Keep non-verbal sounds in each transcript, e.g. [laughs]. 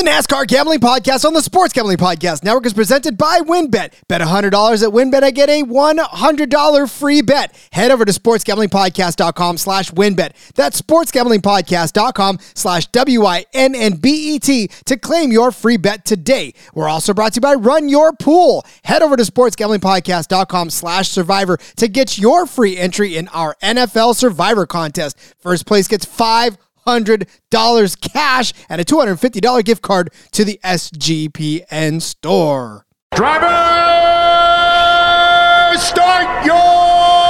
The NASCAR Gambling Podcast on the Sports Gambling Podcast Network is presented by WynnBET. Bet $100 at WynnBET, I get a $100 free bet. Head over to sportsgamblingpodcast.com slash WynnBET. That's sportsgamblingpodcast.com slash W-I-N-N-B-E-T to claim your free bet today. We're also brought to you by Run Your Pool. Head over to sportsgamblingpodcast.com slash survivor to get your free entry in our NFL Survivor contest. First place gets five $100 cash and a $250 gift card to the SGPN store. Driver, start your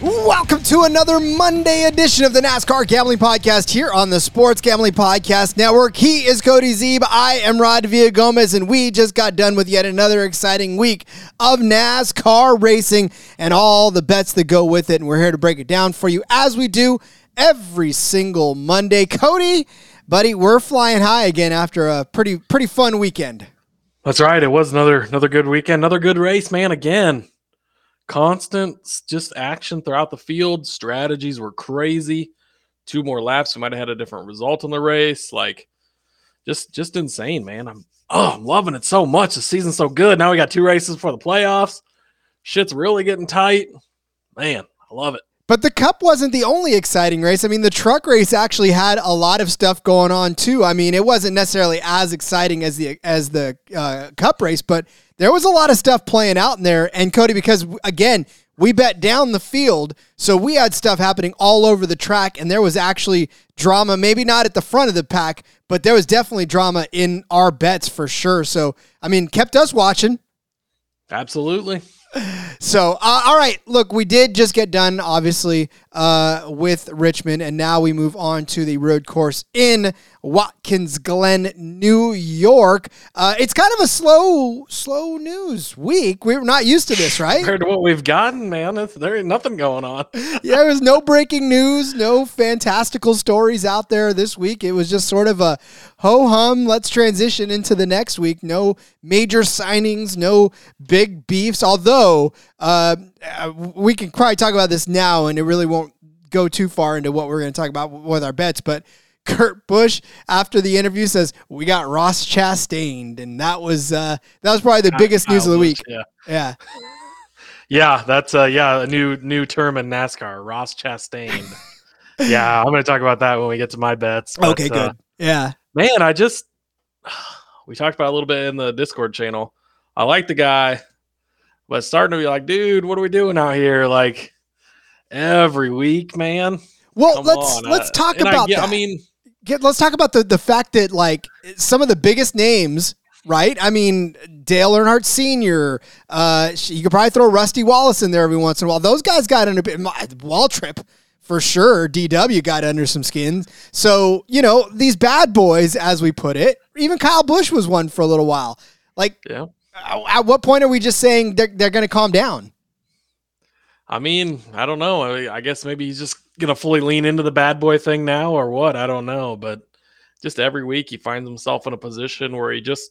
Welcome to another Monday edition of the NASCAR Gambling Podcast here on the Sports Gambling Podcast Network. He is Cody Zeeb. I am Rod Villagomez, and we just got done with yet another exciting week of NASCAR racing and all the bets that go with it. And we're here to break it down for you as we do every single Monday. Cody, buddy, we're flying high again after a pretty pretty fun weekend. That's right. It was another another good weekend, another good race, man. Again, constant just action throughout the field. Strategies were crazy. Two more laps, we might have had a different result in the race. Like, just just insane, man. I'm oh, I'm loving it so much. The season's so good. Now we got two races for the playoffs. Shit's really getting tight. Man, I love it. But the Cup wasn't the only exciting race. I mean, the truck race actually had a lot of stuff going on too. I mean, it wasn't necessarily as exciting as the as the uh, Cup race, but there was a lot of stuff playing out in there. And Cody, because again, we bet down the field, so we had stuff happening all over the track, and there was actually drama. Maybe not at the front of the pack, but there was definitely drama in our bets for sure. So, I mean, kept us watching. Absolutely. So, uh, all right, look, we did just get done, obviously, uh, with Richmond, and now we move on to the road course in Watkins Glen, New York. Uh, it's kind of a slow, slow news week. We're not used to this, right? Compared to what we've gotten, man, there ain't nothing going on. [laughs] yeah, there was no breaking news, no fantastical stories out there this week. It was just sort of a ho hum. Let's transition into the next week. No major signings, no big beefs. Although uh, we can probably talk about this now, and it really won't go too far into what we're going to talk about with our bets, but. Kurt Busch after the interview says we got Ross Chastain, and that was uh, that was probably the biggest news of the week. Yeah, yeah, [laughs] yeah. That's uh, yeah, a new new term in NASCAR, Ross Chastain. [laughs] yeah, I'm going to talk about that when we get to my bets. But, okay, good. Uh, yeah, man, I just [sighs] we talked about a little bit in the Discord channel. I like the guy, but starting to be like, dude, what are we doing out here? Like every week, man. Well, Come let's on. let's talk I, about I, that. I mean, Get, let's talk about the the fact that like some of the biggest names right? I mean, Dale Earnhardt Sr., uh, you could probably throw Rusty Wallace in there every once in a while. Those guys got in a bit, Waltrip for sure. DW got under some skins. So, you know, these bad boys, as we put it, even Kyle Busch was one for a little while. Like, yeah. at what point are we just saying they're, they're going to calm down? I mean, I don't know. I, I guess maybe he's just going to fully lean into the bad boy thing now or what. I don't know. But just every week he finds himself in a position where he just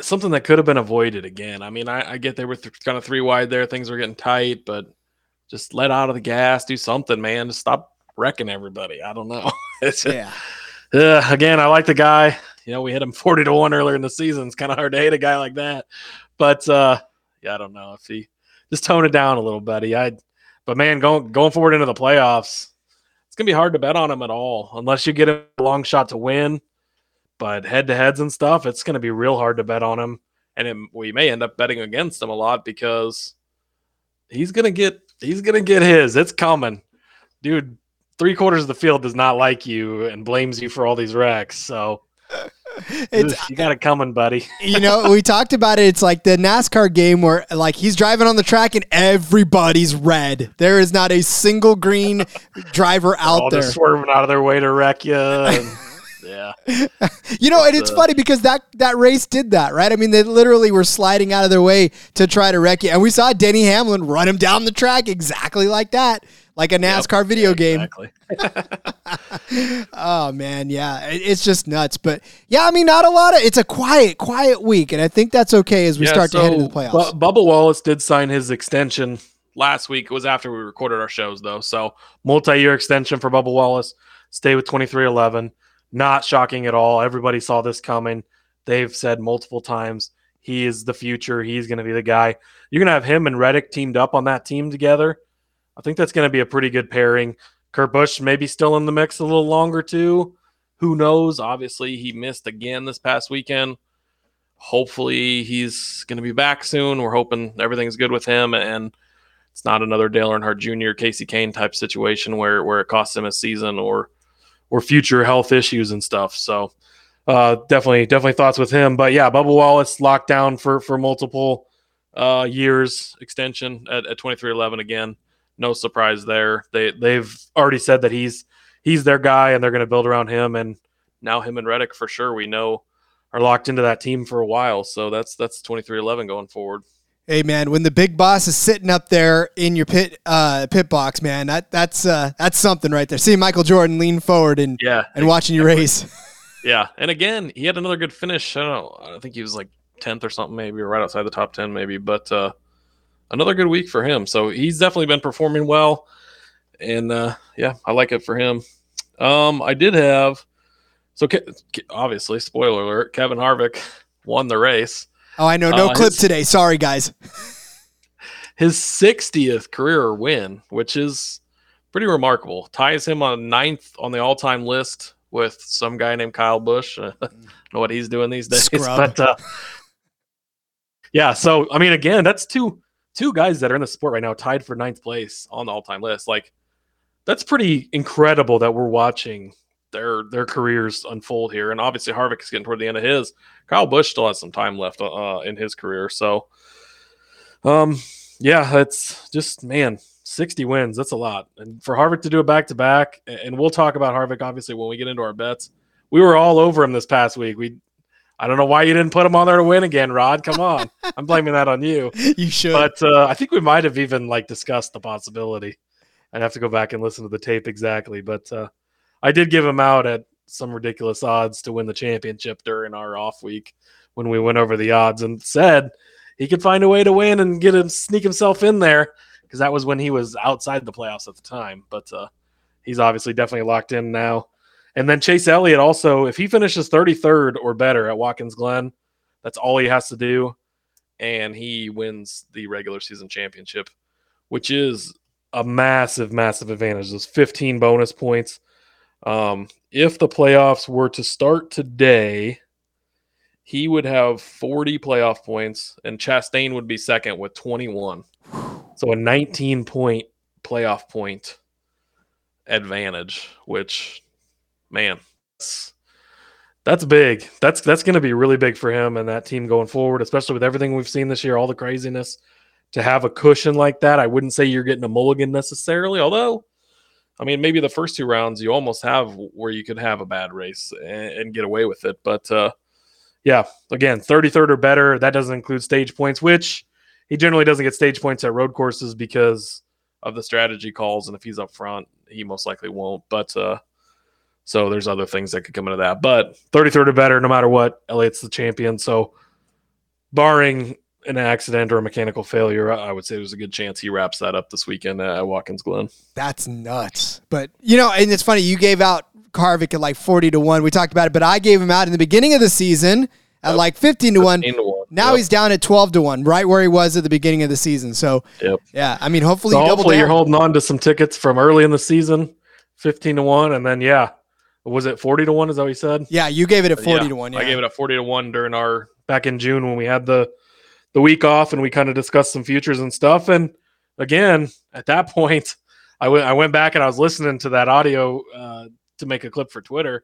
something that could have been avoided again. I mean, I, I get they were th- kind of three wide there, things were getting tight, but just let out of the gas, do something, man. Just stop wrecking everybody. I don't know. [laughs] it's Yeah. uh, again, I like the guy. You know, we hit him 40 to 1 earlier in the season. It's kind of hard to hate a guy like that. But uh yeah, I don't know if he just tone it down a little, buddy. I but man, going going forward into the playoffs, it's gonna be hard to bet on him at all unless you get a long shot to win. But head to heads and stuff, it's gonna be real hard to bet on him. And it, we may end up betting against him a lot because he's gonna get he's gonna get his. It's coming. Dude, three quarters of the field does not like you and blames you for all these wrecks. So [laughs] It's you got it coming, buddy. [laughs] you know, we talked about it. It's like the NASCAR game where like he's driving on the track and everybody's red. There is not a single green [laughs] driver out there. swerving out of their way to wreck you. and- yeah, You know, and it's uh, funny because that that race did that, right? I mean, they literally were sliding out of their way to try to wreck you, and we saw Denny Hamlin run him down the track exactly like that, like a NASCAR video game. exactly. [laughs] Oh man, yeah, it's just nuts. But yeah, I mean, not a lot of. It's a quiet, quiet week, and I think that's okay as we Yeah, start to head into the playoffs. Bu- Bubba Wallace did sign his extension last week. It was after we recorded our shows, though. So multi-year extension for Bubba Wallace. Stay with twenty three eleven. Not shocking at all. Everybody saw this coming. They've said multiple times he is the future. He's going to be the guy. You're going to have him and Reddick teamed up on that team together. I think that's going to be a pretty good pairing. Kurt Busch maybe still in the mix a little longer too. Who knows? Obviously, he missed again this past weekend hopefully he's going to be back soon. We're hoping everything's good with him and it's not another Dale Earnhardt Jr., Kasey Kahne type situation where where it costs him a season or or future health issues and stuff. So uh, definitely definitely thoughts with him. But yeah, Bubba Wallace locked down for for multiple uh, years extension at, at 2311 again. No surprise there. They they've already said that he's he's their guy and they're going to build around him and now him and Reddick for sure we know are locked into that team for a while. So that's that's 2311 going forward. Hey man, when the big boss is sitting up there in your pit uh, pit box, man, that that's uh, that's something right there. Seeing Michael Jordan lean forward and Yeah. and watching you race. [laughs] Yeah. And again, he had another good finish. I don't know. I think he was like 10th or something, maybe, or right outside the top 10, maybe. But uh, another good week for him. So he's definitely been performing well. And uh, yeah, I like it for him. Um, I did have, so obviously, spoiler alert, Kevin Harvick won the race. Oh, I know, no Uh, clip his- today. Sorry, guys. [laughs] his 60th career win, which is pretty remarkable. Ties him on ninth on the all time list with some guy named Kyle Busch. I [laughs] don't know what he's doing these days. Scrub. But uh, yeah, so I mean, again, that's two two guys that are in the sport right now tied for ninth place on the all time list. Like, that's pretty incredible that we're watching their their careers unfold here. And obviously, Harvick is getting toward the end of his. Kyle Busch still has some time left uh, in his career. So, um, yeah, it's just man, 60 wins. That's a lot. And for Harvick to do it back to back, and we'll talk about Harvick obviously when we get into our bets. We were all over him this past week. We I don't know why you didn't put him on there to win again, Rod. Come on. [laughs] I'm blaming that on you. You should. But uh, I think we might have even like discussed the possibility. I'd have to go back and listen to the tape exactly, but uh, I did give him out at some ridiculous odds to win the championship during our off week when we went over the odds and said he could find a way to win and get him sneak himself in there because that was when he was outside the playoffs at the time. But uh, he's obviously definitely locked in now. And then Chase Elliott also, if he finishes 33rd or better at Watkins Glen, that's all he has to do and he wins the regular season championship, which is a massive, massive advantage. Those 15 bonus points. Um, if the playoffs were to start today, he would have 40 playoff points, and Chastain would be second with 21. So a 19 point playoff point advantage, which, man, that's, that's big. That's that's going to be really big for him and that team going forward, especially with everything we've seen this year, all the craziness. To have a cushion like that, I wouldn't say you're getting a mulligan necessarily. Although, I mean, maybe the first two rounds you almost have where you could have a bad race and, and get away with it. But uh, yeah, again, 33rd or better. That doesn't include stage points, which he generally doesn't get stage points at road courses because of the strategy calls. And if he's up front, he most likely won't. But uh, So there's other things that could come into that. But 33rd or better, no matter what, Elliott's the champion. So barring an accident or a mechanical failure, I would say there's a good chance he wraps that up this weekend at Watkins Glen. That's nuts. But you know, and it's funny, you gave out Harvick at like 40 to 1. We talked about it, but I gave him out in the beginning of the season at yep. like 15 to 1. to 1. Now yep. he's down at 12 to 1, right where he was at the beginning of the season. So, yep. yeah, I mean, hopefully, so hopefully you're holding on to some tickets from early in the season, 15 to 1. And then, yeah, was it 40 to 1? Is that what you said? Yeah, you gave it at 40 yeah, to 1. Yeah. I gave it a 40 to 1 during our back in June when we had the the week off and we kind of discussed some futures and stuff. And again, at that [laughs] point, I went I went back and I was listening to that audio uh, to make a clip for Twitter.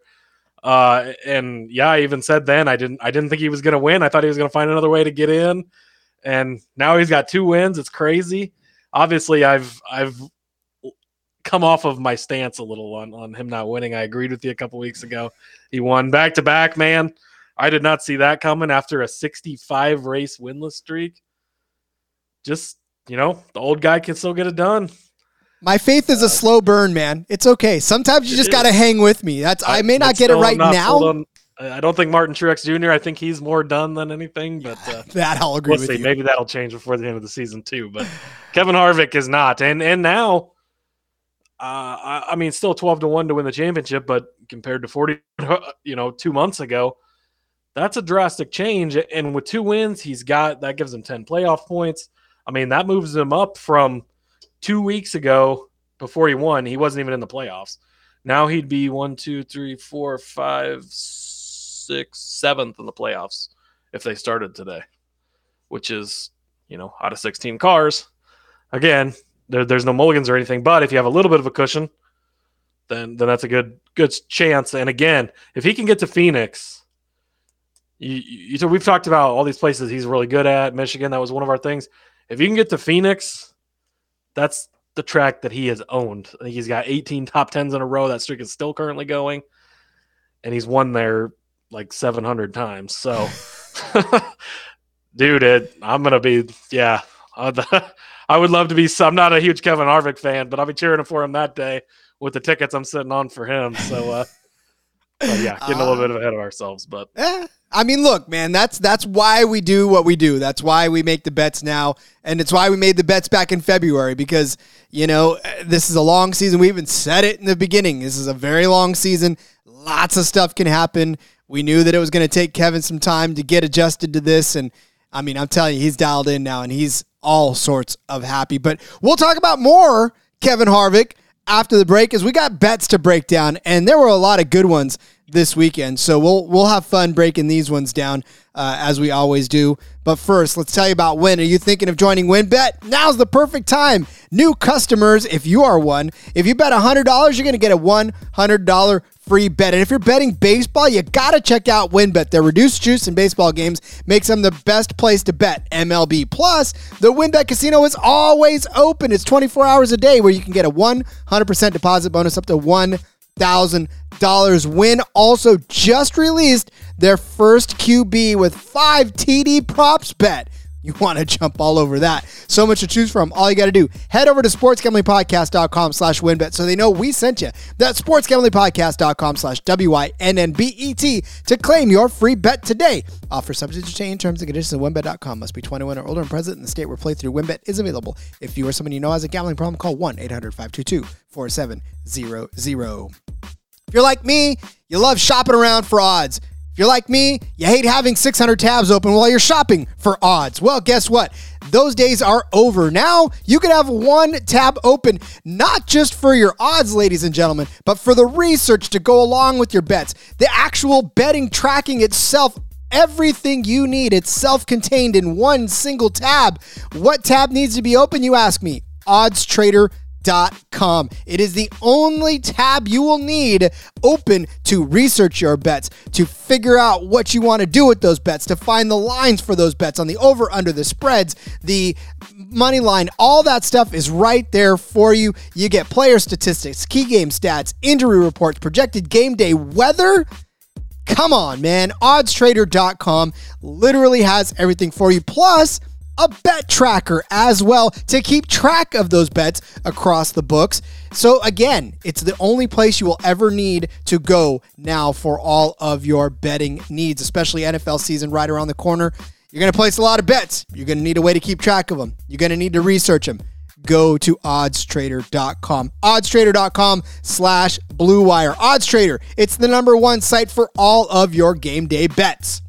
Uh, and yeah, I even said then I didn't I didn't think he was going to win. I thought he was going to find another way to get in. And now he's got two wins. It's crazy. Obviously, I've I've come off of my stance a little on on him not winning. I agreed with you a couple weeks ago. He won back to back, man. I did not see that coming after a 65 race winless streak. Just, you know, the old guy can still get it done. My faith is a slow burn, man. It's okay. Sometimes you just got to hang with me. That's I, I may not get it right now. I don't think Martin Truex Jr. I think he's more done than anything, but uh, that I'll agree we'll with see. you. Maybe that'll change before the end of the season too. But Kevin Harvick is not, and and now, Uh, I, I, mean, still twelve to one to win the championship, but compared to forty, [laughs] you know, two months ago, that's a drastic change. And with two wins, he's got that gives him 10 playoff points. I mean, that moves him up from two weeks ago before he won. He wasn't even in the playoffs. Now he'd be one, two, three, four, five, six, seventh in the playoffs if they started today, which is, you know, out of 16 cars. Again, there, there's no mulligans or anything, but if you have a little bit of a cushion, then then that's a good good chance. And again, if he can get to Phoenix, you, you, we've talked about all these places he's really good at. Michigan, that was one of our things. If you can get to Phoenix, that's the track that he has owned. I think he's got 18 top tens in a row. That streak is still currently going, and he's won there like 700 times. So, [laughs] dude, it, I'm gonna be yeah. [laughs] I would love to be. I'm not a huge Kevin Harvick fan, but I'll be cheering for him that day with the tickets I'm sitting on for him. So, uh, yeah, getting a little bit ahead of ourselves, but. Eh I mean, look, man, that's that's why we do what we do. That's why we make the bets now, and it's why we made the bets back in February because you know this is a long season. We even said it in the beginning. This is a very long season. Lots of stuff can happen. We knew that it was going to take Kevin some time to get adjusted to this, and I mean, I'm telling you, he's dialed in now, and he's all sorts of happy. But we'll talk about more Kevin Harvick after the break, as we got bets to break down, and there were a lot of good ones this weekend. So we'll we'll have fun breaking these ones down uh, as we always do. But first, let's tell you about Wynn. Are you thinking of joining WynnBET? Now's the perfect time. New customers, if you are one, if you bet $100, you're going to get a $100 free bet. And if you're betting baseball, you got to check out WynnBET. Their reduced juice in baseball games makes them the best place to bet. MLB Plus, the WynnBET Casino is always open. It's 24 hours a day where you can get a 100% deposit bonus up to one $1,000. Wynn also just released their first QB with five TD props bet. You [laughs] want to jump all over that. So much to choose from. All you got to do, head over to sportsgamblingpodcast.com slash wynnbet so they know we sent you. That's sportsgamblingpodcast.com slash W-Y-N-N-B-E-T to claim your free bet today. Offer subject to change terms and conditions at wynnbet.com. Must be 21 or older and present in the state where playthrough wynnbet is available. If you or someone you know has a gambling problem, call 1-800-522-4700. If you're like me, you love shopping around for odds. If you're like me, you hate having 600 tabs open while you're shopping for odds. Well, guess what? Those days are over. Now you can have one tab open, not just for your odds, ladies and gentlemen, but for the research to go along with your bets. The actual betting tracking itself everything you need. It's self contained in one single tab. What tab needs to be open, you ask me? Odds Trader It is the only tab you will need open to research your bets, to figure out what you want to do with those bets, to find the lines for those bets on the over, under, the spreads, the money line. All that stuff is right there for you. You get player statistics, key game stats, injury reports, projected game day weather. Come on, man. OddsTrader.com literally has everything for you. Plus, a bet tracker as well to keep track of those bets across the books. So, again, it's the only place you will ever need to go now for all of your betting needs, especially NFL season right around the corner. You're going to place a lot of bets. You're going to need a way to keep track of them. You're going to need to research them. Go to oddstrader.com. Oddstrader.com slash Blue Wire. Oddstrader, it's the number one site for all of your game day bets.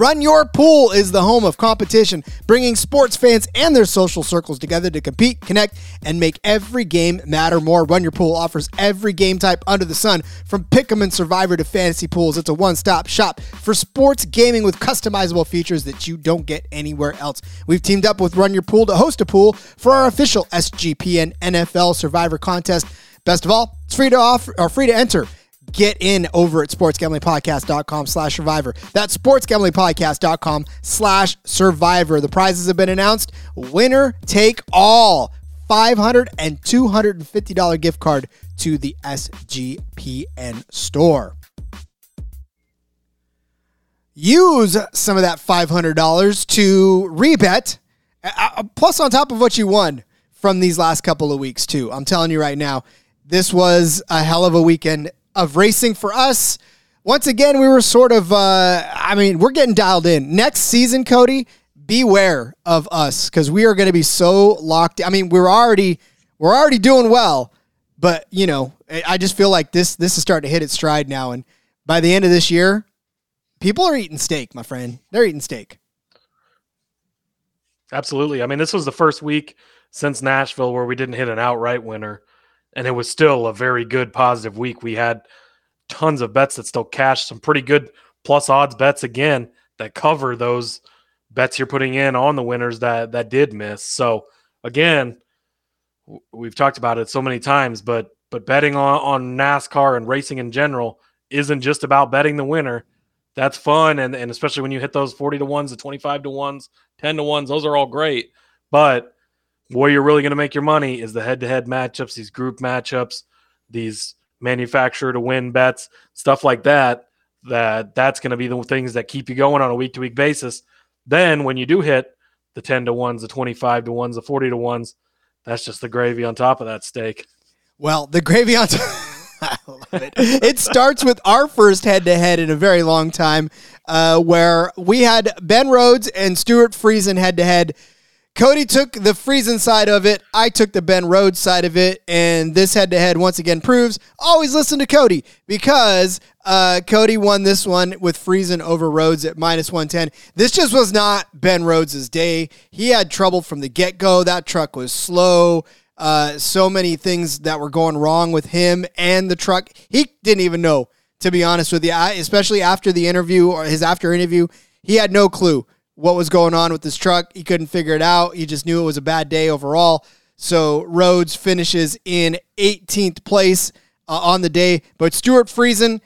Run Your Pool is the home of competition, bringing sports fans and their social circles together to compete, connect, and make every game matter more. Run Your Pool offers every game type under the sun, from Pick'em and Survivor to fantasy pools. It's a one-stop shop for sports gaming with customizable features that you don't get anywhere else. We've teamed up with Run Your Pool to host a pool for our official SGPN NFL Survivor contest. Best of all, it's free to offer or free to enter get in over at sportsgamblingpodcast.com slash survivor. That's sportsgamblingpodcast.com slash survivor. The prizes have been announced. Winner take all. $500 and $250 gift card to the SGPN store. Use some of that $500 to rebet, uh, plus on top of what you won from these last couple of weeks, too. I'm telling you right now, this was a hell of a weekend of racing for us. Once again, we were sort of, uh, I mean, we're getting dialed in. Next season, Cody, beware of us because we are going to be so locked. I mean, we're already we're already doing well, but you know, I just feel like this this is starting to hit its stride now, and by the end of this year, people are eating steak, my friend. They're eating steak. Absolutely. I mean, this was the first week since Nashville where we didn't hit an outright winner and it was still a very good positive week. We had tons of bets that still cashed, some pretty good plus odds bets again that cover those bets you're putting in on the winners that that did miss. So again, we've talked about it so many times, but but betting on, on NASCAR and racing in general isn't just about betting the winner. That's fun, and, and especially when you hit those 40 to ones, the 25 to ones, 10 to ones, those are all great. But where you're really going to make your money is the head-to-head matchups, these group matchups, these manufacturer to win bets, stuff like that. That that's going to be the things that keep you going on a week-to-week basis. Then when you do hit the 10 to ones, the 25 to ones, the 40 to ones, that's just the gravy on top of that steak. Well, the gravy on top. [laughs] it. [laughs] it. starts with our first head to head in a very long time, uh, where we had Ben Rhodes and Stewart Friesen head to head. Cody took the Friesen side of it. I took the Ben Rhodes side of it. And this head to head once again proves always listen to Cody because uh, Cody won this one with Friesen over Rhodes at minus 110. This just was not Ben Rhodes' day. He had trouble from the get go. That truck was slow. Uh, so many things that were going wrong with him and the truck. He didn't even know, to be honest with you, I, especially after the interview or his after interview. He had no clue what was going on with this truck. He couldn't figure it out. He just knew it was a bad day overall. So Rhodes finishes in 18th place uh, on the day. But Stewart Friesen,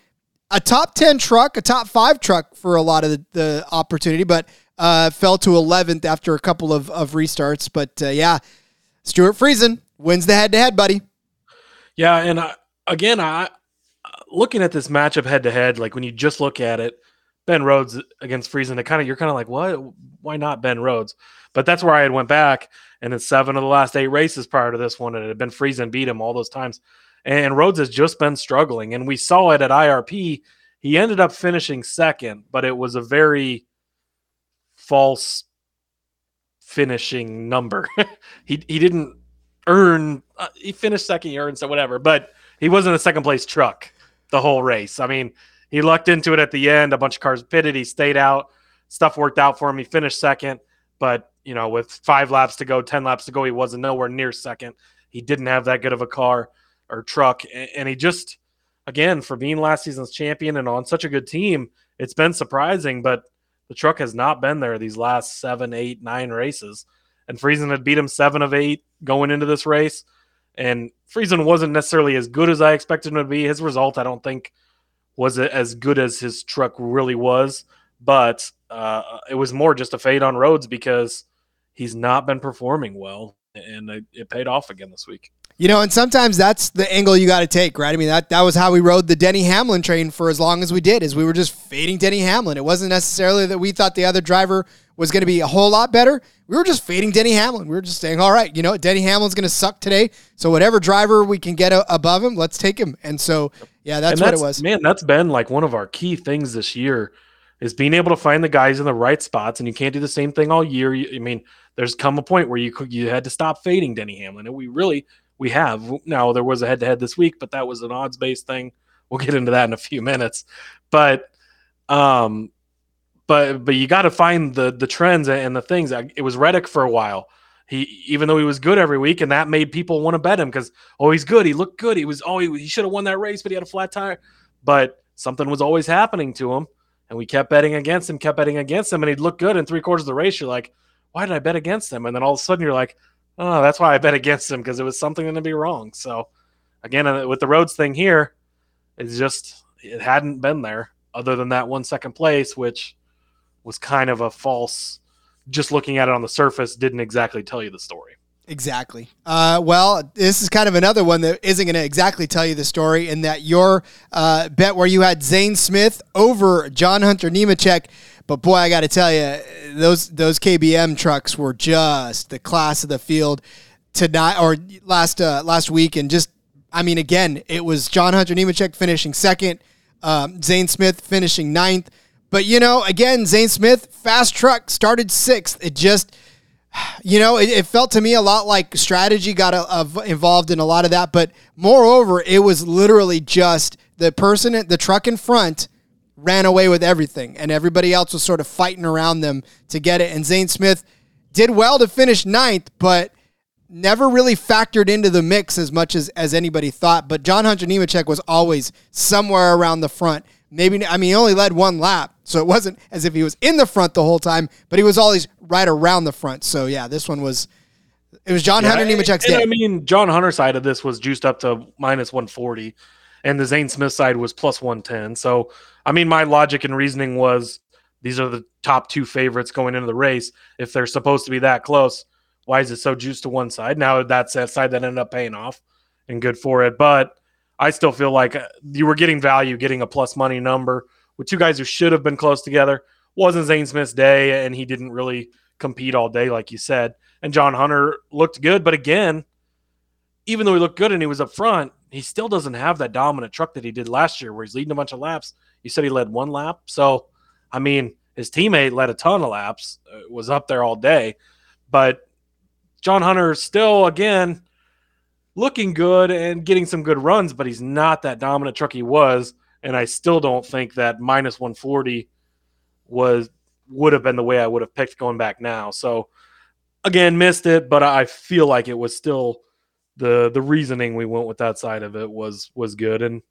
a top 10 truck, a top five truck for a lot of the, the opportunity, but uh, fell to 11th after a couple of, of restarts. But uh, yeah, Stewart Friesen wins the head to head, buddy. Yeah. And I, again, I looking at this matchup head to head, like when you just look at it, Ben Rhodes against Friesen, it kind of you're kind of like, what? Why not Ben Rhodes? But that's where I had went back, and in seven of the last eight races prior to this one, And it had been Friesen beat him all those times, and Rhodes has just been struggling, and we saw it at IRP. He ended up finishing second, but it was a very false finishing number. [laughs] he he didn't earn. Uh, he finished second, he earned so whatever, but he wasn't a second place truck the whole race. I mean he lucked into it at the end. A bunch of cars pitted. He stayed out. Stuff worked out for him. He finished second, but you know, with five laps to go, ten laps to go, he wasn't nowhere near second. He didn't have that good of a car or truck, and he just, again, for being last season's champion and on such a good team, it's been surprising. But the truck has not been there these last seven, eight, nine races. And Friesen had beat him seven of eight going into this race. And Friesen wasn't necessarily as good as I expected him to be. His result, I don't think, was it as good as his truck really was, but uh, it was more just a fade on Rhodes because he's not been performing well, and it, it paid off again this week. You know, and sometimes that's the angle you got to take, right? I mean, that that was how we rode the Denny Hamlin train for as long as we did, is we were just fading Denny Hamlin. It wasn't necessarily that we thought the other driver was going to be a whole lot better. We were just fading Denny Hamlin. We were just saying, all right, you know, Denny Hamlin's going to suck today. So whatever driver we can get a- above him, let's take him. And so, yeah, that's, And what it was. Man, that's been like one of our key things this year is being able to find the guys in the right spots. And you can't do the same thing all year. You- I mean, there's come a point where you you had to stop fading Denny Hamlin, and we really we have now. There was a head to head this week, but that was an odds based thing. We'll get into that in a few minutes, but um, but but you got to find the the trends and the things. It was Reddick for a while. He even though he was good every week, and that made people want to bet him because oh he's good, he looked good, he was oh he, he should have won that race, but he had a flat tire. But something was always happening to him, and we kept betting against him, kept betting against him, and he'd look good in three quarters of the race. You're like, why did I bet against him? And then all of a sudden you're like, oh that's why I bet against him because it was something going to be wrong. So again uh, with the Rhodes thing here, it's just it hadn't been there other than that one second place, which was kind of a false. Just looking at it on the surface didn't exactly tell you the story. Exactly. Uh, well, this is kind of another one that isn't going to exactly tell you the story, in that your uh, bet where you had Zane Smith over John Hunter Nemechek. But boy, I got to tell you, those those KBM trucks were just the class of the field tonight or last uh, last week, and just I mean, again, it was John Hunter Nemechek finishing second, um, Zane Smith finishing ninth. But you know, again, Zane Smith fast truck started sixth. It just you know, it, it, felt to me a lot like strategy got a, a, involved in a lot of that. But moreover, it was literally just the person, the truck in front ran away with everything, and everybody else was sort of fighting around them to get it. And Zane Smith did well to finish ninth, but never really factored into the mix as much as, as anybody thought. But John Hunter Nemechek was always somewhere around the front. Maybe I mean he only led one lap, so it wasn't as if he was in the front the whole time, but he was always right around the front. So yeah, this one was it was John Yeah, Hunter Nemechek's day. I mean, John Hunter's side of this was juiced up to minus 140, and the Zane Smith side was plus 110. So, I mean, my logic and reasoning was these are the top two favorites going into the race. If they're supposed to be that close, why is it so juiced to one side? Now that's that side that ended up paying off and good for it. But I still feel like uh, you were getting value, getting a plus money number with two guys who should have been close together. Wasn't Zane Smith's day, and he didn't really compete all day, like you said. And John Hunter looked good, but again, even though he looked good and he was up front, he still doesn't have that dominant truck that he did last year, where he's leading a bunch of laps. You said he led one lap, so I mean, his teammate led a ton of laps, uh, was up there all day, but John Hunter still again looking good and getting some good runs, but he's not that dominant truck he was. And I still don't think that minus 140 was would have been the way I would have picked going back now. So again, missed it, but I feel like it was still the the reasoning we went with that side of it was was good. And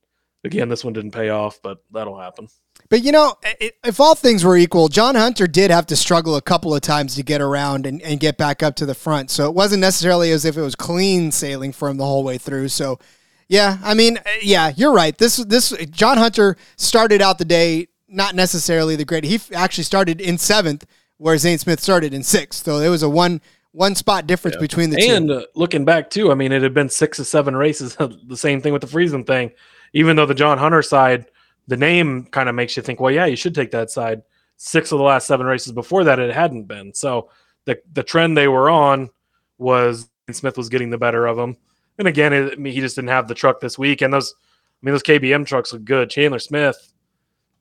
again, this one didn't pay off, but that'll happen. But you know, if all things were equal, John Hunter did have to struggle a couple of times to get around and, and get back up to the front. So it wasn't necessarily as if it was clean sailing for him the whole way through. So yeah, I mean, uh, yeah, you're right. This this John Hunter started out the day not necessarily the great. He actually started in seventh, where Zane Smith started in sixth. So there was a one one spot difference between the and two. uh, looking back too, I mean, it had been six or seven races. [laughs] the same thing with the Friesen thing. Even though the John Hunter side, the name kind of makes you think, well, yeah, you should take that side. Six of the last seven races before that, it hadn't been. So the the trend they were on was Smith was getting the better of him. And again, it, I mean, he just didn't have the truck this week. And those, I mean, those KBM trucks look good. Chandler Smith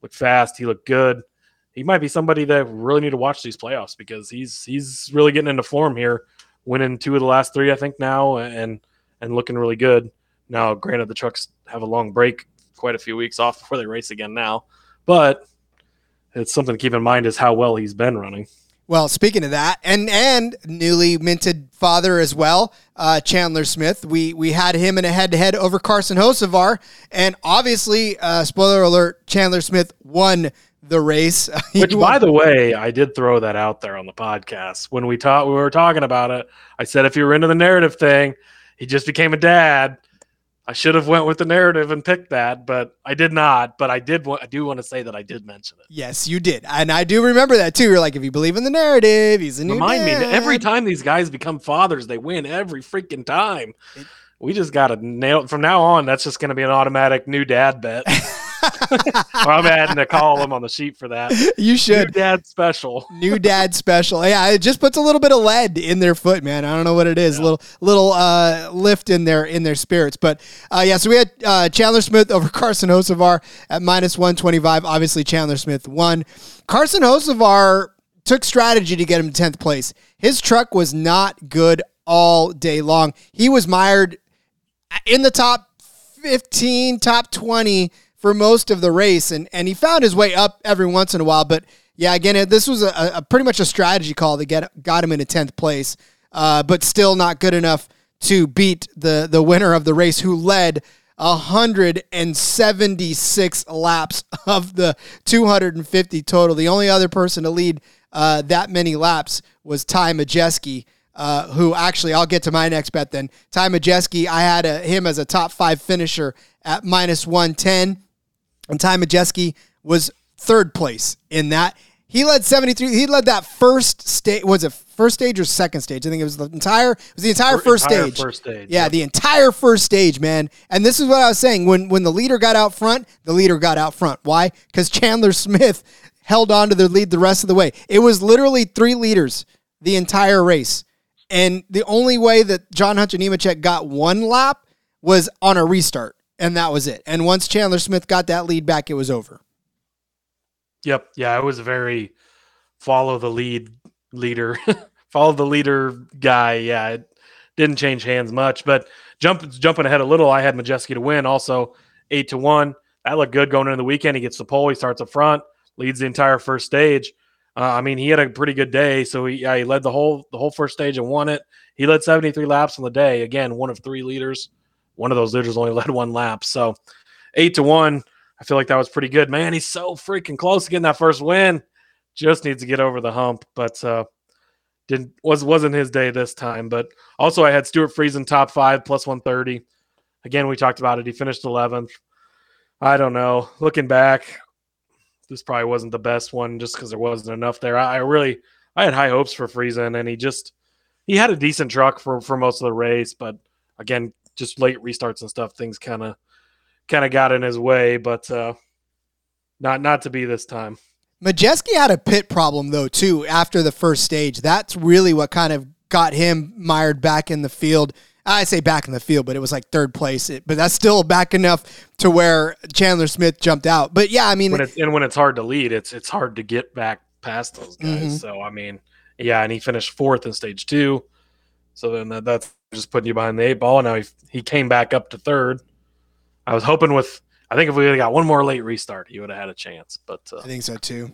looked fast. He looked good. He might be somebody that really need to watch these playoffs because he's he's really getting into form here, winning two of the last three, I think now, and and looking really good. Now, granted, the trucks have a long break, quite a few weeks off before they race again now, but it's something to keep in mind is how well he's been running. Well, speaking of that, and and newly minted father as well, uh, Chandler Smith. We we had him in a head to head over Carson Hocevar, and obviously, uh, spoiler alert, Chandler Smith won the race. [laughs] Which, by the way, I did throw that out there on the podcast when we talked. We were talking about it. I said if you were into the narrative thing, he just became a dad. I should have went with the narrative and picked that, but I did not. But I did. wa- I do want to say that I did mention it. yes, you did, and I do remember that too. You're like, if you believe in the narrative, he's a new Remind me dad. that every time these guys become fathers, they win every freaking time. we just got to nail it from now on. That's just going to be an automatic new dad bet. [laughs] [laughs] I'm adding a column on the sheet for that. [laughs] You should. New dad special. [laughs] New dad special. Yeah, it just puts a little bit of lead in their foot, man. I don't know what it is. A little little uh, lift in their in their spirits. But uh, yeah, so we had uh, Chandler Smith over Carson Hocevar at minus 125. Obviously, Chandler Smith won. Carson Hocevar took strategy to get him to 10th place. His truck was not good all day long. He was mired in the top 15, top 20 for most of the race, and and he found his way up every once in a while. But yeah, again, this was a, a pretty much a strategy call to get got him into tenth place, uh, but still not good enough to beat the the winner of the race, who led 176 laps of the 250 total. The only other person to lead uh, that many laps was Ty Majeski. Uh, who actually I'll get to my next bet then. Ty Majeski, I had a, him as a top five finisher at minus 110 and Ty Majeski was third place in that. He led 73. He led that first stage. Was it first stage or second stage? I think it was the entire. It was the entire first entire stage. First stage. Yeah, the entire first stage, man. And this is what I was saying. When when the leader got out front, the leader got out front. Why? Because Chandler Smith held on to the lead the rest of the way. It was literally three leaders the entire race. And the only way that John Hunter Nemechek got one lap was on a restart and that was it. And once Chandler Smith got that lead back, it was over. Yep. Yeah, it was very follow the lead leader, [laughs] follow the leader guy. Yeah, it didn't change hands much, but jump, jumping ahead a little, I had Majeski to win. Also, eight to one. That looked good going into the weekend. He gets the pole. He starts up front, leads the entire first stage. Uh, I mean, he had a pretty good day. So he, yeah, he led the whole the whole first stage and won it. He led 73 laps on the day. Again, one of three leaders. One of those leaders only [laughs] led one lap. So eight to one. I feel like that was pretty good. Man, he's so freaking close to getting that first win. Just needs to get over the hump, but uh, didn't was wasn't his day this time. But also, I had Stewart Friesen top five plus one thirty. Again, we talked about it. He finished eleventh. I don't know. Looking back, this probably wasn't the best one just because there wasn't enough there. I, I, really I had high hopes for Friesen, and he just he had a decent truck for for most of the race, but again, just late restarts and stuff, things kind of kind of got in his way, but uh, not not to be this time. Majeski had a pit problem though too after the first stage. That's really what kind of got him mired back in the field. I say back in the field, but it was like third place. But that's still back enough to where Chandler Smith jumped out. But yeah, I mean, when it's, and when it's hard to lead, it's it's hard to get back past those guys. Mm-hmm. So I mean, yeah, and he finished fourth in stage two. So then that, that's just putting you behind the eight ball. Now he, he came back up to third. I was hoping with, I think if we got one more late restart, he would have had a chance. But uh, I think so too.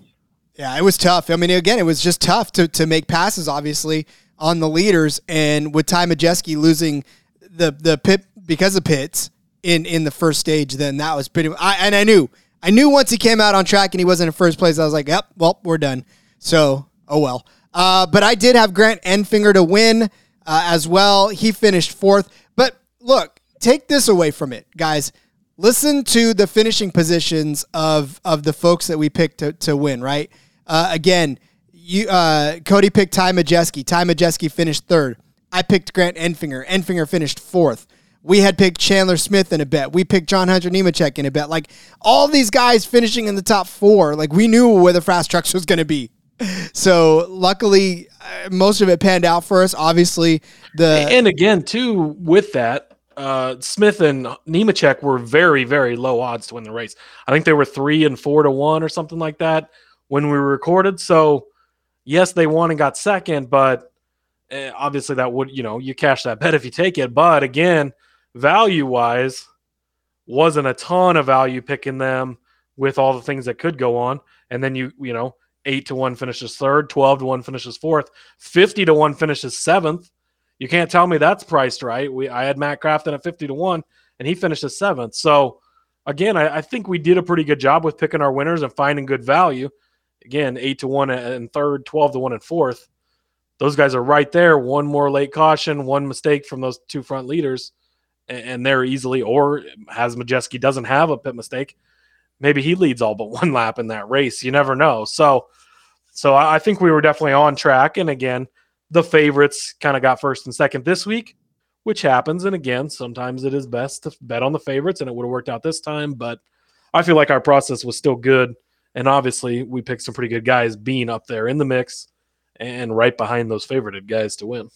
Yeah, it was tough. I mean, again, it was just tough to, to make passes, obviously, on the leaders. And with Ty Majeski losing the the pit because of pits in in the first stage, then that was pretty. I, and I knew, I knew once he came out on track and he wasn't in first place, I was like, yep, well, we're done. So, oh well. Uh, but I did have Grant Enfinger to win uh, as well. He finished fourth. But look, take this away from it, guys. Listen to the finishing positions of of the folks that we picked to, to win. Right? Uh, again, you uh, Cody picked Ty Majeski. Ty Majeski finished third. I picked Grant Enfinger. Enfinger finished fourth. We had picked Chandler Smith in a bet. We picked John Hunter Nemechek in a bet. Like all these guys finishing in the top four. Like we knew where the fast trucks was going to be [laughs] so luckily, most of it panned out for us. Obviously, the and again too with that, uh, Smith and Nemechek were very very low odds to win the race. I think they were three and four to one or something like that when we recorded. So yes, they won and got second, but uh, obviously that would you know you cash that bet if you take it. But again, value wise, wasn't a ton of value picking them with all the things that could go on, and then you you know eight to one finishes third, 12 to one finishes fourth, 50 to one finishes seventh. You can't tell me that's priced right. We I had Matt Crafton at 50 to one and he finished as seventh. So again, I, I, think we did a pretty good job with picking our winners and finding good value. Again, eight to one and third, 12 to one and fourth. Those guys are right there. One more late caution, one mistake from those two front leaders, and they're easily, or has Majeski doesn't have a pit mistake, maybe he leads all but [laughs] one lap in that race. You never know. So so I think we were definitely on track. And again, the favorites kind of got first and second this week. which happens. And again, sometimes it is best to bet on the favorites, and it would have worked out this time. But I feel like our process was still good. And obviously, we picked some pretty good guys being up there in the mix and right behind those favorited guys to win.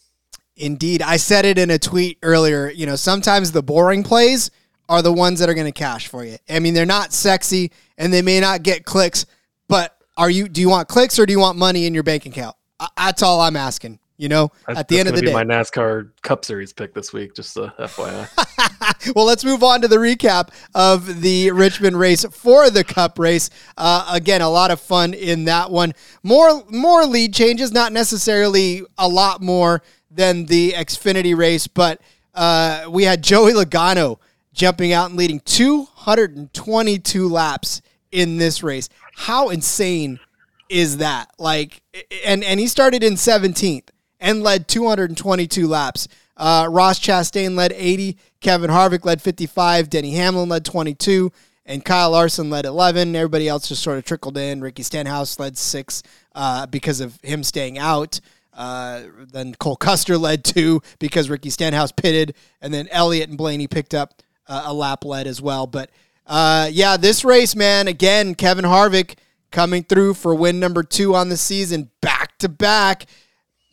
Indeed. I said it in a tweet earlier. You know, sometimes the boring plays are the ones that are going to cash for you. I mean, they're not sexy and they may not get clicks, but are you do you want clicks or do you want money in your bank account? That's all I'm asking. You know, That's, at the end of the day, my NASCAR Cup Series pick this week. Just a FYI. [laughs] well, let's move on to the recap of the Richmond race for the Cup race. Uh, again, a lot of fun in that one. More more lead changes, not necessarily a lot more than the Xfinity race, but uh, we had Joey Logano jumping out and leading 222 laps in this race. How insane is that? Like, and and he started in 17th and led 222 laps. Uh, Ross Chastain led 80. Kevin Harvick led 55. Denny Hamlin led 22. And Kyle Larson led 11. Everybody else just sort of trickled in. Ricky Stenhouse led six uh, because of him staying out. Uh, then Cole Custer led two because Ricky Stenhouse pitted. And then Elliott and Blaney picked up uh, a lap led as well. But uh, yeah, this race, man, again, Kevin Harvick coming through for win number two on the season, back to back.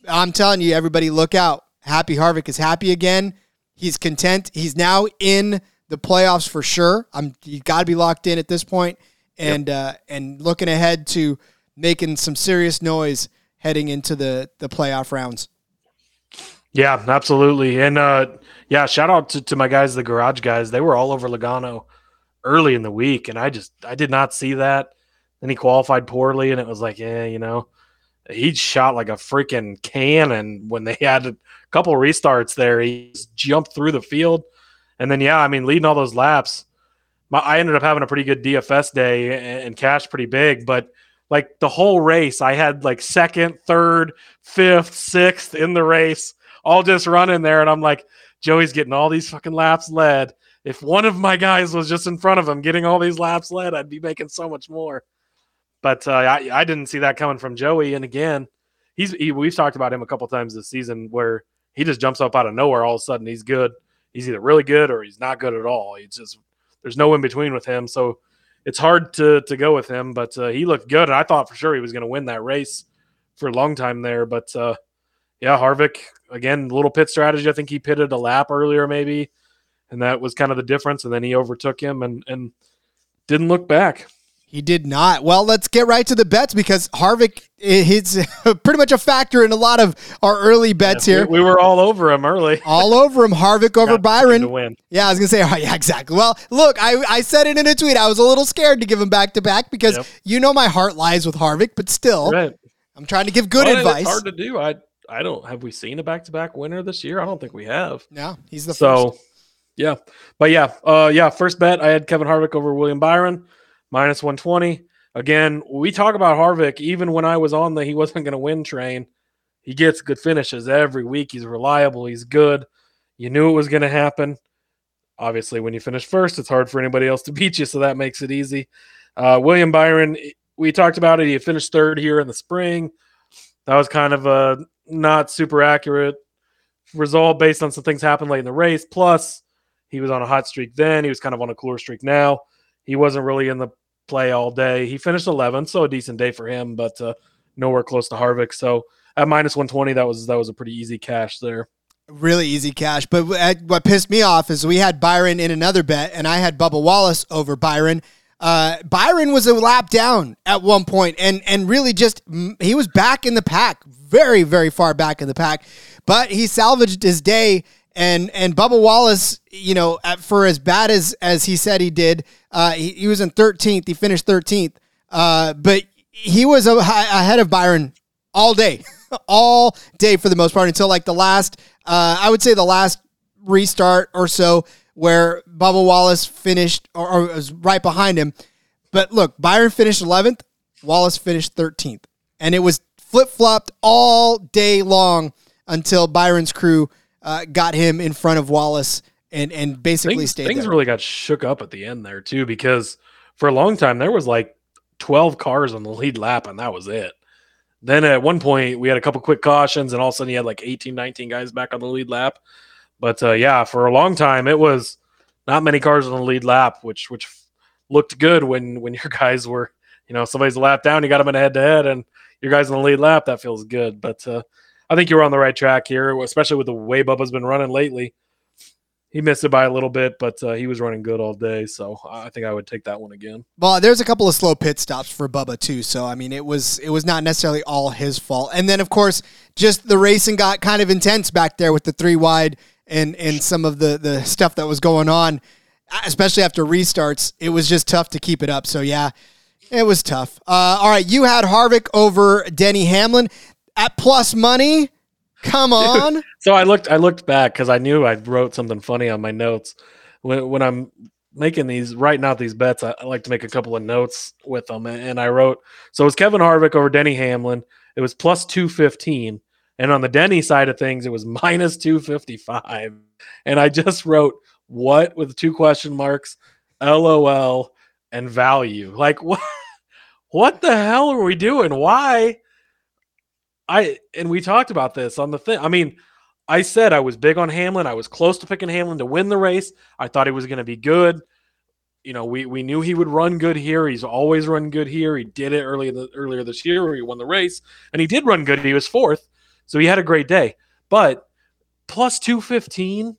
I'm telling you, everybody, look out. Happy Harvick is happy again. He's content. He's now in the playoffs for sure. I'm you got to be locked in at this point, and yep. uh, and looking ahead to making some serious noise heading into the the playoff rounds. Yeah, absolutely, and uh, yeah, shout out to, to my guys, the garage guys. They were all over Logano early in the week, and I just I did not see that. Then he qualified poorly, and it was like, yeah, you know, he shot like a freaking cannon when they [laughs] had a couple restarts there. He jumped through the field. And then, yeah, I mean, leading all those laps, my, I ended up having a pretty good DFS day and, and pretty big. But like the whole race, I had like second, third, fifth, sixth in the race, all just running there. And I'm like, Joey's getting all these fucking laps led. If one of my guys was just in front of him getting all these laps led, I'd be making so much more. But uh, I, I didn't see that coming from Joey. And again, he's he, we've talked about him a couple times this season where he just jumps up out of nowhere. All of a sudden, he's good. He's either really good or he's not good at all. He's just there's no in between with him. So it's hard to to go with him. But uh, he looked good, and I thought for sure he was going to win that race for a long time there. But uh, yeah, Harvick again, little pit strategy. I think he pitted a lap earlier, maybe, and that was kind of the difference. And then he overtook him and and didn't look back. He did not. Well, let's get right to the bets because Harvick is [laughs] pretty much a factor in a lot of our early bets here. We, we, were all over him early. [laughs] all over him. Harvick over Byron. To win. Yeah, I was gonna say. Oh, [laughs] yeah, exactly. Well, look, I, I said it in a tweet. I was a little scared to give him back to back because yep. you know my heart lies with Harvick, but still, right. I'm trying to give good well, advice. It's hard to do. I I don't have we seen a back to back winner this year. I don't think we have. No, he's the so. First. Yeah, but yeah, uh, yeah. First bet, I had Kevin Harvick over William Byron minus 120. Again, we talk about Harvick even when I was on the he wasn't going to win train. He gets good finishes every week. He's reliable. He's good. You knew it was going to happen. Obviously, when you finish first, it's hard for anybody else to [laughs] beat you, so that makes it easy. Uh, William Byron, we talked about it. He finished third here in the spring. That was kind of a not super accurate result based on some things happened late in the race. Plus, he was on a hot streak then. He was kind of on a cooler streak now. He wasn't really in the play all day. He finished 11th, so a decent day for him, but uh, nowhere close to Harvick. So at minus 120, that was that was a pretty easy cash there. Really easy cash. But what pissed me off is we had Byron in another bet, and I had Bubba Wallace over Byron. Uh, Byron was a lap down at one point, and and really just he was back in the pack, very very far back in the pack, but he salvaged his day and and Bubba Wallace, you know, for as bad as as he said he did, uh, he, he was in 13th. He finished 13th, uh, but he was a, ahead of Byron all day, [laughs] all day for the most part until like the last. Uh, I would say the last restart or so where Bubba Wallace finished or, or was right behind him. But look, Byron finished 11th, Wallace finished 13th, and it was flip flopped all day long until Byron's crew uh, got him in front of Wallace and and basically things, stayed. Things there. really got shook up at the end there too because for a long time there was like twelve cars on the lead lap and that was it. Then at one point we had a couple quick cautions and all of a sudden you had like 18, 19 guys back on the lead lap. But uh, yeah, for a long time it was not many cars on the lead lap, which which looked good when when your [laughs] guys were you know somebody's a lap down, you got them in a head to head, and your guys on the lead lap. That feels good. But uh, I think you're on the right track here, especially with the way Bubba's been running lately. He missed it by a little bit, but uh, he was running good all day, so I think I would take that one again. Well, there's a couple of slow pit stops for Bubba too, so I mean, it was it was not necessarily all his fault. And then, of course, just the racing got kind of intense back there with the three wide and and some of the the stuff that was going on, especially after restarts. It was just tough to keep it up. So yeah, it was tough. Uh, all right, you had Harvick over Denny Hamlin at plus money. Come [laughs] on. so I looked I looked back because I knew I wrote something funny on my notes. When when I'm making these writing out these bets, I, I like to make a couple of notes with them. And I wrote so it was Kevin Harvick over Denny Hamlin. It was plus two fifteen. And on the Denny side of things, it was [laughs] minus 255. And I just wrote what with two question marks, LOL, and value. Like [laughs] what what the hell are we doing? Why? I and we talked about this on the thing. I mean, I said I was big on Hamlin. I was close to picking Hamlin to win the race. I thought he was going to be good. You know, we we knew he would run good here. He's always run good here. He did it early the, earlier this year where he won the race, and he did run good. He was fourth, so he had a great day. But plus two fifteen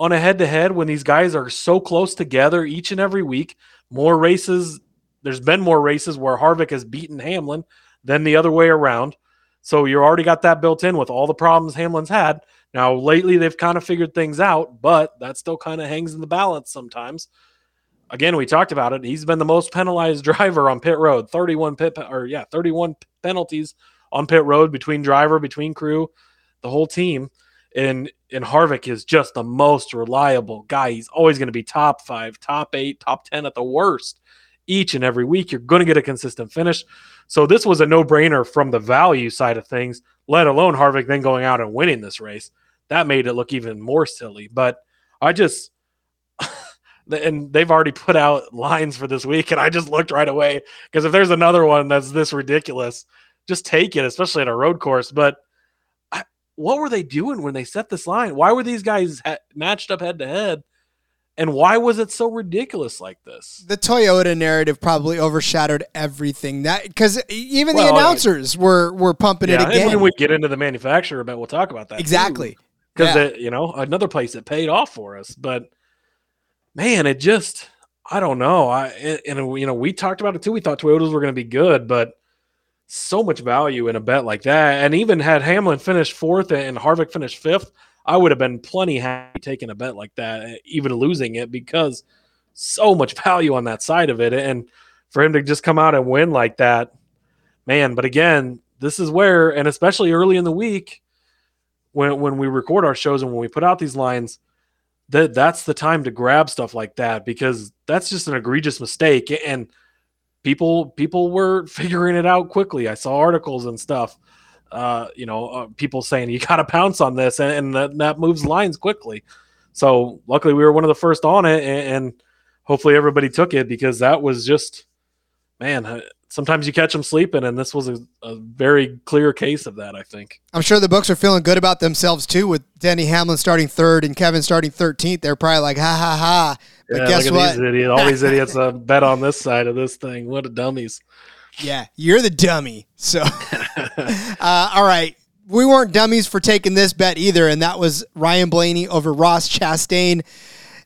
on a head to head when these guys are so close together each and every week. More races. There's been more races where Harvick has beaten Hamlin than the other way around. So you already got that built in with all the problems Hamlin's had. Now, lately they've kind of figured things out, but that still kind of hangs in the balance sometimes. Again, we talked about it. He's been the most penalized [laughs] driver on pit road. 31 pit or yeah, 31 penalties on pit road between driver, between crew, the whole team. And and Harvick is just the most reliable guy. He's always going to be top 5, top 8, top 10 at the worst each and every week. You're going to get a consistent finish. So this was a no brainer from the value side of things, let alone Harvick then going out and winning this race. That made it look even more silly. But I just, [laughs] and they've already put out lines for this week, and I just looked right away because if there's another one that's this ridiculous, just take it, especially at a road course. But I, what were they doing when they set this line? Why were these guys ha- matched up head to head? And why was it so ridiculous like this? The Toyota narrative probably overshadowed everything. That because even well, the announcers were were pumping yeah, it again. when we get into the manufacturer, but we'll talk about that exactly because yeah. you know another place that paid off for us. But man, it just I don't know. I and you know we talked about it too. We thought Toyotas were going to be good, but so much value in a bet like that. And even had Hamlin finished fourth and Harvick finished fifth, I would have been plenty happy taking a bet like that, eh, even losing it, because so much [laughs] value on that side of it. And for him to just come out and win like that, man. But again, this is where, and especially early in the week, when when we record our shows and when we put out these lines, that that's the time to grab stuff like that because that's just an egregious mistake. And people people were [laughs] figuring it out quickly. I saw articles and stuff uh, you know, uh, people saying you got to pounce on this, and, and that, that, moves lines quickly. So luckily, we were one of the first on it, and, and hopefully everybody took it because that was just, man. Uh, sometimes you catch them sleeping, and this was a, a, very clear case of that. I think. I'm sure the books are feeling good about themselves too, with Denny Hamlin starting third and Kevin starting 13th. They're probably like, ha ha ha. But yeah, guess what? These idiots, all these idiots uh, bet on this side of this thing. What a dummies. Yeah, you're the dummy. So, [laughs] uh, all right. We weren't dummies for taking this bet either, and that was Ryan Blaney over Ross Chastain.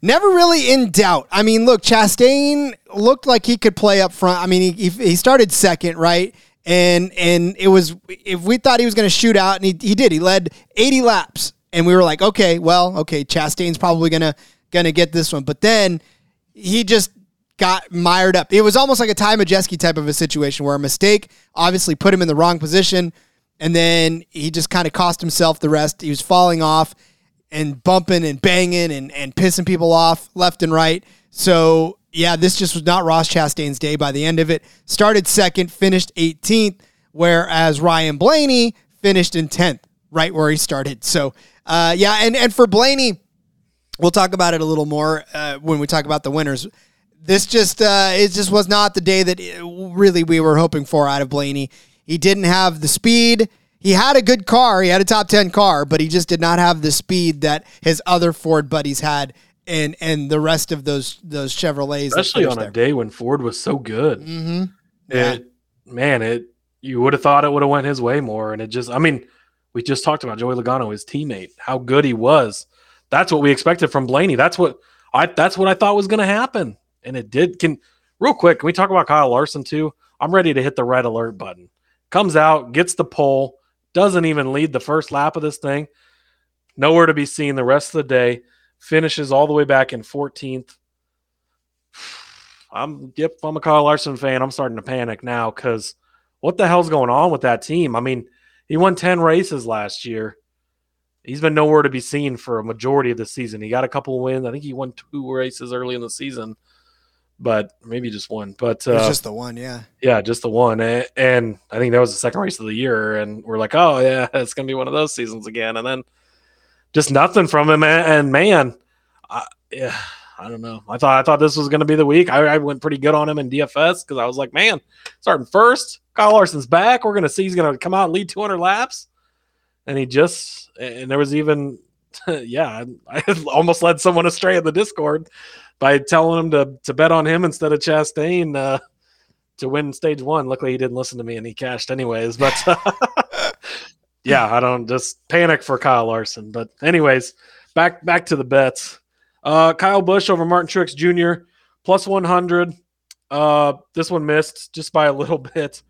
Never really in doubt. I mean, look, Chastain looked like he could play up front. I mean, he, he started second, right? And and it was if we thought he was going to shoot out, and he, he did. He led 80 laps, and we were like, okay, well, okay, Chastain's probably gonna gonna get this one. But then he just got mired up. It was almost like a Ty Majeski type of a situation where a mistake obviously put him in the wrong position, and then he just kind of cost himself the rest. He was falling off and bumping and banging and, and pissing people off left and right. So, yeah, this just was not Ross Chastain's day by the end of it. Started second, finished 18th, whereas Ryan Blaney finished in 10th, right where he started. So, uh, yeah, and, and for Blaney, we'll talk about it a little more uh, when we talk about the winners this just uh, it just was not the day that really we were hoping for out of Blaney. He didn't have the speed. He had a good car. He had a top 10 car, but he just did not have the speed that his other Ford buddies had and and the rest of those those Chevrolets. Especially on a day when Ford was so good. Mm-hmm. Yeah. It, man, it you would have thought it would have went his way more. And it just I mean, we just talked about Joey Logano, his teammate, how good he was. That's what we expected from Blaney. That's what I that's what I thought was gonna happen. And it did. Can real quick, can we talk about Kyle Larson too? I'm ready to hit the red alert button. Comes out, gets the pole, doesn't even lead the first lap of this thing. Nowhere to be seen the rest of the day. Finishes all the way back in 14th. [sighs] I'm yep, I'm a Kyle Larson fan. I'm starting to panic now because what the hell's going on with that team? I mean, he won 10 races last year. He's been nowhere to be seen for a majority of the season. He got a couple of wins. I think he won two races early in the season, but maybe just one. But uh, just the one, yeah. yeah, just the one. And I think that was the second race of the year. And we're like, oh, yeah, [laughs] it's going to be one of those seasons again. And then just nothing from him. And, man, I, yeah, I don't know. I thought I thought this was going to be the week. I, I went pretty good on him in DFS because I was like, man, starting first, Kyle Larson's back. We're going to see he's going to come out and lead 200 laps. And he just, and there was even, [laughs] yeah, I [laughs] almost led someone astray in the Discord by telling him to to bet on him instead of Chastain uh, to win stage one. Luckily, he didn't listen to me and he cashed anyways. But [laughs] yeah, I don't just panic for Kyle Larson. But anyways, back back to the bets. Uh, Kyle Busch over Martin Truex Jr. plus one hundred. Uh, this one missed just by a little bit.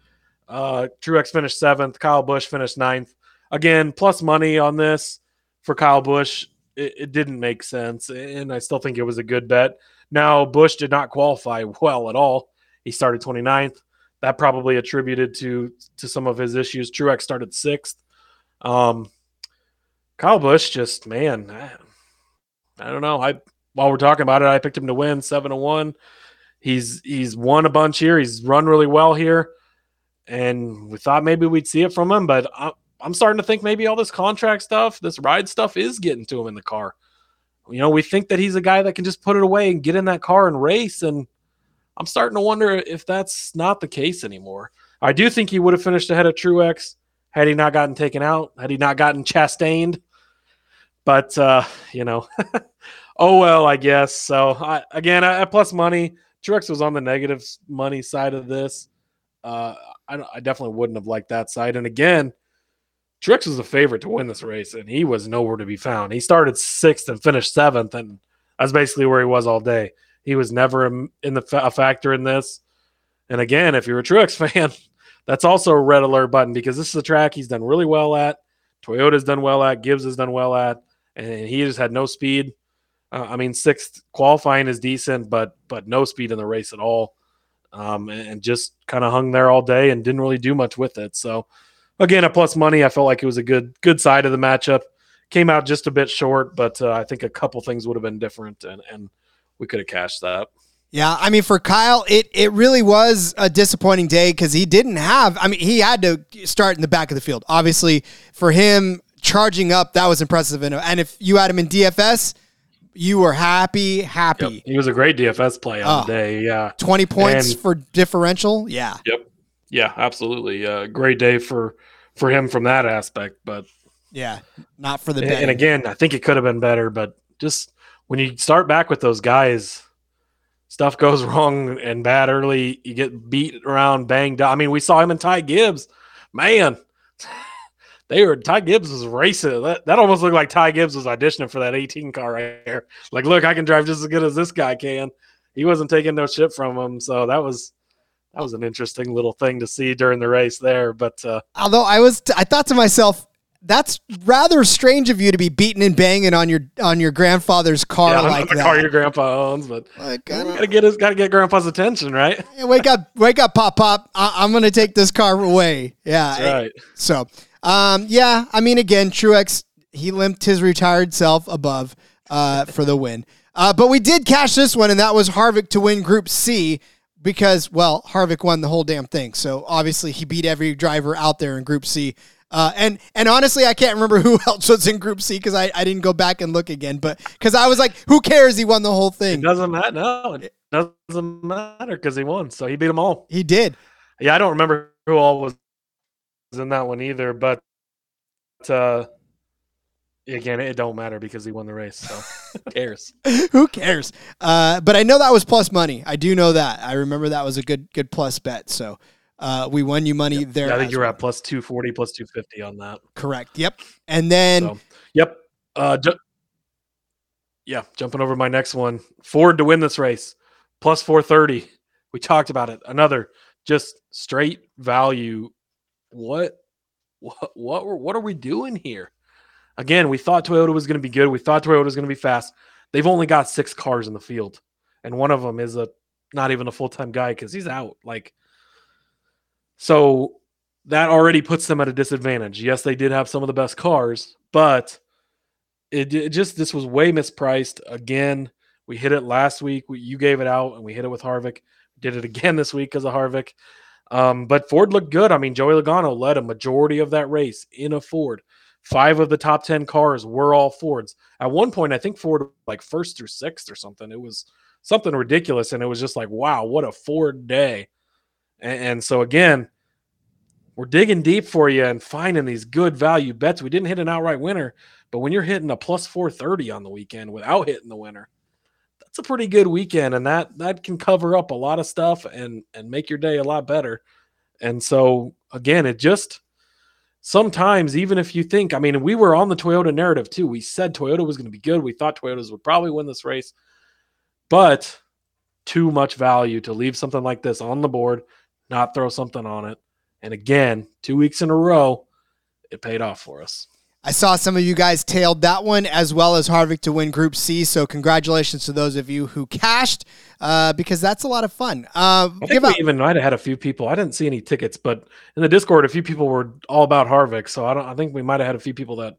Uh, Truex finished seventh. Kyle Busch finished ninth. Again, plus money on this for Kyle Busch. It, it didn't make sense, and I still think it was a good bet. Now, Busch did not qualify [laughs] well at all. He started 29th. That probably attributed to to some of his issues. Truex started sixth. Um, Kyle Busch just man, I, I don't know. I while we're talking about it, I picked him to win seven to one. He's he's won a bunch here. He's run really well here, and we thought maybe we'd see it from him. But I, I'm starting to think maybe all this contract stuff, this ride stuff, is getting to him in the car. You know, we think that he's a guy that can just put it away and get in that car and race, and I'm starting to wonder if that's not the case anymore. I do think he would have finished ahead of Truex had he not gotten taken out, had he not gotten chastained. But uh, you know, [laughs] oh well, I guess. So I, again, I, plus money. Truex was on the negative money side of this. Uh, I, I definitely wouldn't have liked that side. And again, Truex was a favorite to win this race, and he was nowhere to be found. He started sixth and finished seventh, and that's basically where he was all day. He was never in the a factor in this. And again, if you're a Truex [laughs] fan, that's also a red alert button because this is a track he's done really well at. Toyota's done well at. Gibbs has done well at, and he just had no speed. Uh, I mean, sixth qualifying is decent, but but no speed in the race at all, um, and, and just kind of hung there all day and didn't really do much with it. So again, a plus money. I felt like it was a good good side of the matchup. Came out just a bit short, but uh, I think a couple things would have been different, and and we could have cashed that. Yeah, I mean, for Kyle, it it really was a disappointing day because he didn't have. I mean, he had to start in the back of the field. Obviously, for him charging up, that was impressive. And, and if you had him in DFS, you were happy, happy. Yep. He was a great DFS play on Oh. the day. Yeah. Twenty points And- for differential. Yeah, Yep. Yeah, absolutely. Uh, great day for for him from that aspect. But yeah, not for the and, and again, I think it could have been better. But just when you start back with those guys, stuff goes [laughs] wrong and bad early. You get beat around, banged up. I mean, we saw him and Ty Gibbs. Man, [laughs] they were Ty Gibbs was racing. That, that almost looked like Ty Gibbs was auditioning for that 18 car right there. Like, look, I can drive just as good as this guy can. He wasn't taking no shit from him. So that was that was an interesting little thing to see during the race there. But uh, Although I was, I thought to myself, that's rather strange of you to be beating and banging on your on your grandfather's car yeah, [laughs] like the that. car your grandpa owns, but Like, I gotta get his gotta get grandpa's attention, right? [laughs] Hey, wake up, wake up, pop, pop! I- I'm gonna take this car away. Yeah, That's right. So, um, yeah, I mean, again, Truex he limped his retired self above uh, for the win. Uh, but we did cash this one, and that was Harvick to win Group C because, well, Harvick won the whole damn thing. So obviously he beat every driver out there in Group C. Uh, and and honestly, I can't remember [laughs] who else was in Group C because I, I didn't go back and look again. But because I was like, who cares? He won the whole thing. It doesn't matter. No, it doesn't matter because he won, so he beat them all. He did. Yeah, I don't remember who all was in that one either, but uh, again, it don't matter because he won the race. So who [laughs] cares? Who cares? Uh, but I know that was plus money. I do know that. I remember that was a good good plus bet. So uh, we won you money there. Yeah, I think you're well. at plus two forty, plus two fifty on that. correct. Yep. And then So, yep. Uh, ju- yeah, jumping over my next one. Ford to win this race, plus 430. We talked about it. Another just straight value. What, what, what, what are we doing here? Again, we thought Toyota was going to be good. We thought Toyota was going to be fast. They've only got six cars in the field, and one of them is a not even a full time guy because he's out. Like, so that already puts them at a disadvantage. Yes, they did have some of the best cars, but it, it just this was way mispriced. Again, we hit it last week. We, you gave it out, and we hit it with Harvick. Did it again [laughs] this week because of Harvick. Um, but Ford looked good. I mean, Joey Logano led a majority of that race in a Ford. Five of the top ten cars were all Fords. At one point, I think Ford like first through sixth or something. It was something ridiculous, and it was just like, wow, what a Ford day. And, and so again, we're digging deep for you and finding these good value bets. We didn't hit an outright winner, but when you're hitting a plus 430 on the weekend without hitting the winner, that's a pretty good weekend and that that can cover up a lot of stuff and and make your day a lot better. And so again, it just sometimes even if you think, I mean, we were on the Toyota narrative too. We said Toyota was going to be good. We thought Toyotas would probably win this race. But too much value to leave something like this on the board, not throw something on it. And again, two weeks in a row, it paid off for us. I saw some of you guys tailed that one as well as Harvick to win Group C. So congratulations to those of you who cashed uh, because that's a lot of fun. Uh, I think we out. even might have had a few people. I didn't see any tickets, but in the Discord, a few people were all about Harvick. So I don't. I think we might have had a few people that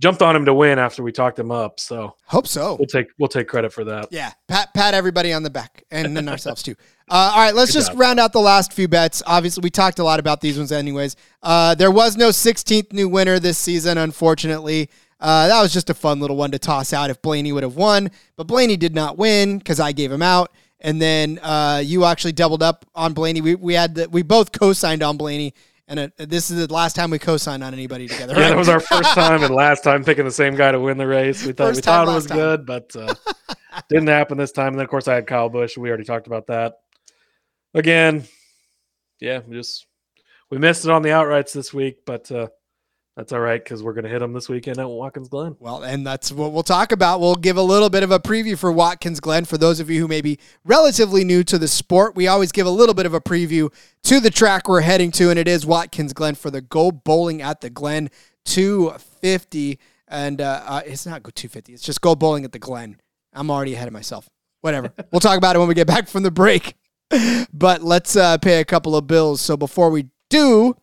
jumped on him to win after we talked him up. So Hope so. we'll take we'll take credit for that. Yeah, pat pat everybody on the back, and then ourselves too. Uh, all right, let's Good just job. round out the last few bets. Obviously, we talked a lot about these ones, anyways. Uh, there was no 16th new winner this season, unfortunately. Uh, that was just a fun little one to toss out if Blaney would have won, but Blaney did not win because I gave him out, and then uh, you actually doubled up on Blaney. We we had the, we both co-signed on Blaney, and uh this is the last time we co-signed on anybody together. Yeah, right? that was our first [laughs] time and last time picking the same guy to win the race. We thought First we time, thought it was time. good, but uh, [laughs] didn't happen this time. And then of course I had Kyle Busch. We already talked about that. Again, yeah, we just we missed it on the outrights this week, but uh, that's all right because we're gonna hit them this weekend at Watkins Glen. Well, and that's what we'll talk about. We'll give a little bit of a preview for Watkins Glen for those of you who may be relatively new to the sport. We always give a little bit of a preview to the track we're heading to, and it is Watkins Glen for the Go Bowling at the Glen 250. And uh, uh, it's not Go 250, it's just Go Bowling at the Glen. I'm already ahead of myself. Whatever. [laughs] we'll talk about it when we get back from the break. [laughs] But let's uh, pay a couple of bills. So before we do,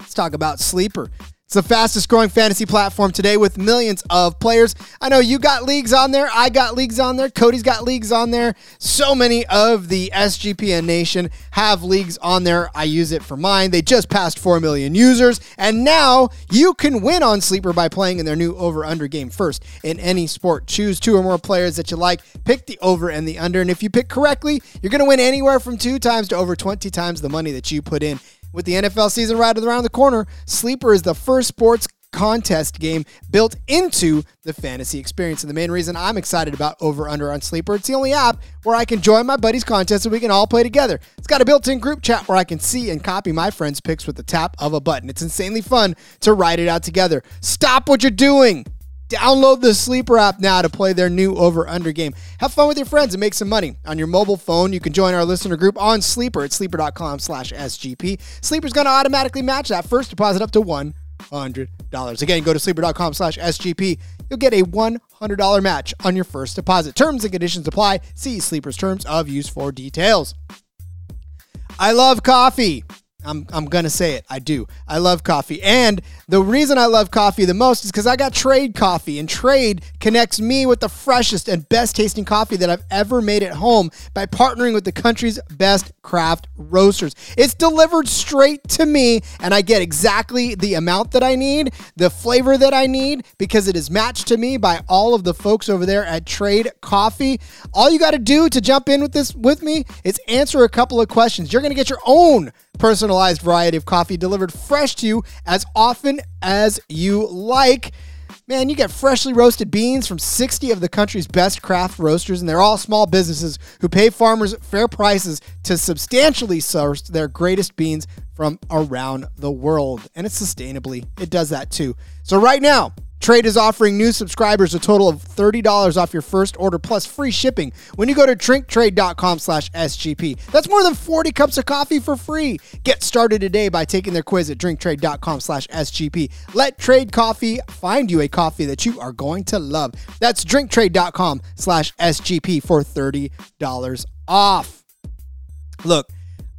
Let's talk about Sleeper. It's the fastest growing fantasy platform today with millions of players. I know you got leagues on there. I got leagues on there. Cody's got leagues on there. So many of the SGPN Nation have leagues on there. I use it for mine. They just passed 4 million users. And now you can win on Sleeper by playing in their new over under game first in any sport. Choose two or more players that you like, pick the over and the under. And if you pick correctly, you're going to win anywhere from two times to over 20 times the money that you put in. With the NFL season right around the corner, Sleeper is the first sports contest game built into the fantasy experience. And the main reason I'm excited about Over Under on Sleeper, it's the only app where I can join my buddies' contest and we can all play together. It's got a built-in group chat where I can see and copy my friends' picks with the tap of a button. It's insanely fun to write it out together. Stop what you're doing. Download the Sleeper app now to play their new over under game. Have fun with your friends and make some money. On your mobile phone, you can join our listener group on Sleeper at sleeper.com slash SGP. Sleeper's going to automatically match that first deposit up to $100. Again, go to sleeper.com slash SGP. You'll get a $100 match on your first deposit. Terms and conditions apply. See Sleeper's terms of use for details. I love coffee. I'm, I'm going to say it. I do. I love coffee. And the reason I love coffee the most is because I got Trade Coffee, and Trade connects me with the freshest and best tasting coffee that I've ever made at home by partnering with the country's best craft roasters. It's delivered straight to me, and I get exactly the amount that I need, the flavor that I need, because it is matched to me by all of the folks over there at Trade Coffee. All you got to do to jump in with this with me is answer a couple of questions. You're going to get your own personalized variety of coffee delivered fresh to you as often as you like. Man, you get freshly roasted beans from 60 of the country's best craft roasters, and they're all small businesses who pay farmers fair prices to substantially source their greatest beans from around the world. And it's sustainably, it does that too. So, right now, Trade is offering new subscribers a total of $30 off your first order plus free shipping when you go to drinktrade.com slash SGP. That's more than 40 cups of coffee for free. Get started today by taking their quiz at drinktrade.com slash SGP. Let Trade Coffee find you a coffee that you are going to love. That's drinktrade.com slash SGP for $30 off. Look,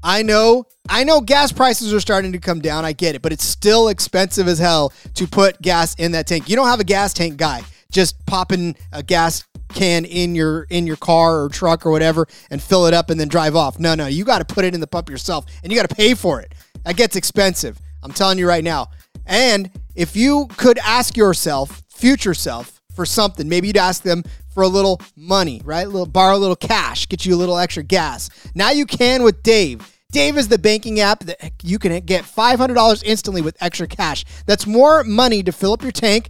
I know, I know gas prices are starting to come down. I get it, but it's still expensive as hell to put gas in that tank. You don't have a gas tank guy just popping a gas can in your in your car or truck or whatever and fill it up and then drive off. No, no, you got to put it in the pump yourself and you got to pay for it. That gets expensive. I'm telling you right now. And if you could ask yourself, future self, for something, maybe you'd ask them for a little money, right? A little borrow a little cash, get you a little extra gas. Now you can with Dave. Dave is the banking app that you can get $500 instantly with extra cash. That's more money to fill up your tank,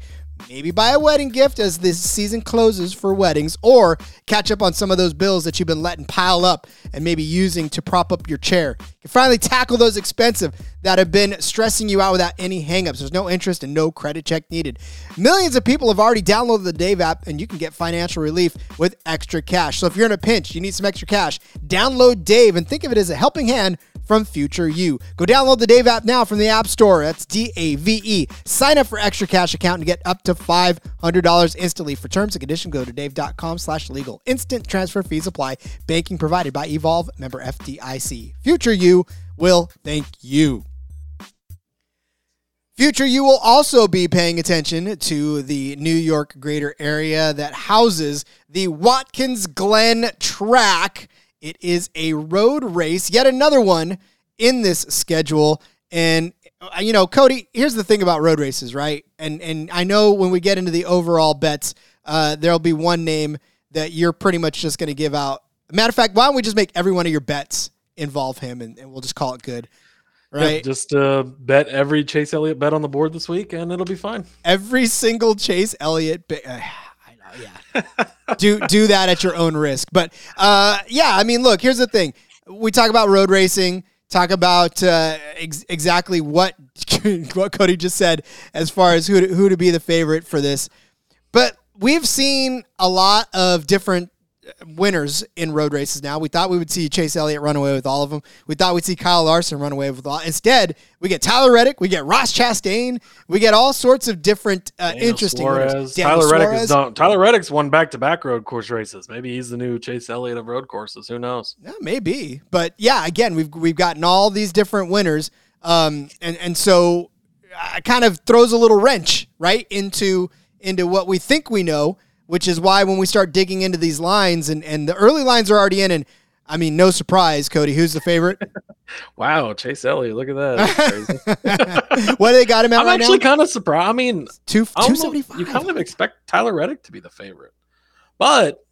maybe buy a wedding gift as this season closes for weddings, or catch up on some of those bills that you've been letting pile up and maybe using to prop up your chair. You can finally tackle those expensive that have been stressing you out without any hangups. There's no interest and no credit check needed. Millions of people have already downloaded the Dave app, and you can get financial relief with extra cash. So if you're in a pinch, you need some extra cash, download Dave and think of it as a helping hand from future you. Go download the Dave app now from the App Store. That's D A V E. Sign up for extra cash account and get up to $500 instantly. For terms and conditions, go to dave.com slash legal. Instant transfer fees apply. Banking provided by Evolve, member FDIC. Future you will thank you. Future, you will also be paying attention to the New York greater area that houses the Watkins Glen track. It is a road race, yet another one in this schedule. And uh, you know, Cody, here's the thing about road races, right? And and I know when we get into the overall bets, uh, there'll be one name that you're pretty much just going to give out. Matter of fact, why don't we just make every one of your bets involve him, and, and we'll just call it good right? Yeah, just uh, bet every Chase Elliott bet on the board this week, and it'll be fine. Every single Chase Elliott. Be- yeah. [laughs] do do that at your own risk, but uh, yeah. I mean, look. Here's the thing. We talk about road racing. Talk about uh, ex- exactly what [laughs] what Cody just said as far as who to, who to be the favorite for this, but we've seen a lot of different winners in road races now. We thought we would see Chase Elliott run away with all of them. We thought we'd see Kyle Larson run away with all. Instead, we get Tyler Reddick, we get Ross Chastain, we get all sorts of different uh, interesting winners. Tyler Reddick is done. Tyler Reddick's won back to back road course races. Maybe he's the new Chase Elliott of road courses. Who knows? Yeah, maybe. But yeah, again, we've we've gotten all these different winners, um, and and so uh, kind of throws a little wrench right into into what we think we know which is why when we start digging into these lines and, and the early lines are already in and I mean, no surprise, Cody. Who's the favorite? [laughs] wow, Chase Elliott. Look at that. what do [laughs] they got him at I'm right actually kind of surprised. I mean, two seventy five. You kind of expect Tyler Reddick to be the favorite, but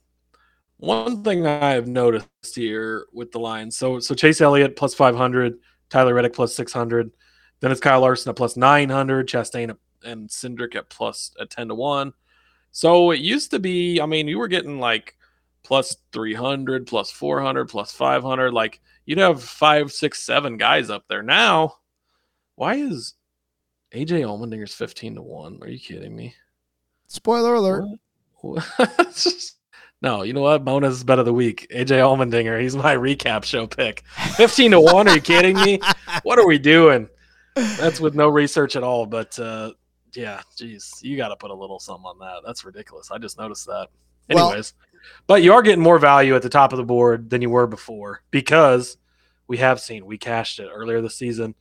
one thing I have noticed here with the lines. So so Chase Elliott plus five hundred, Tyler Reddick plus six hundred, then it's Kyle Larson at plus nine hundred, Chastain and Cindric at plus at ten to one. So it used to be, I mean, you were getting like plus 300, plus 400, plus 500. Like you'd have five, six, seven guys up there. Now, why is AJ Allmendinger's 15 to 1? Are you kidding me? Spoiler alert. [laughs] no, you know what? Bonus bet of the week. AJ Allmendinger. He's my recap show pick. 15 to 1. Are you kidding me? [laughs] What are we doing? That's with no research at all. But uh, yeah, geez, you got to put a little something on that. That's ridiculous. I just noticed that. Anyways, well, but you are getting more value at the top of the board than you were before because we have seen we cashed it earlier this season,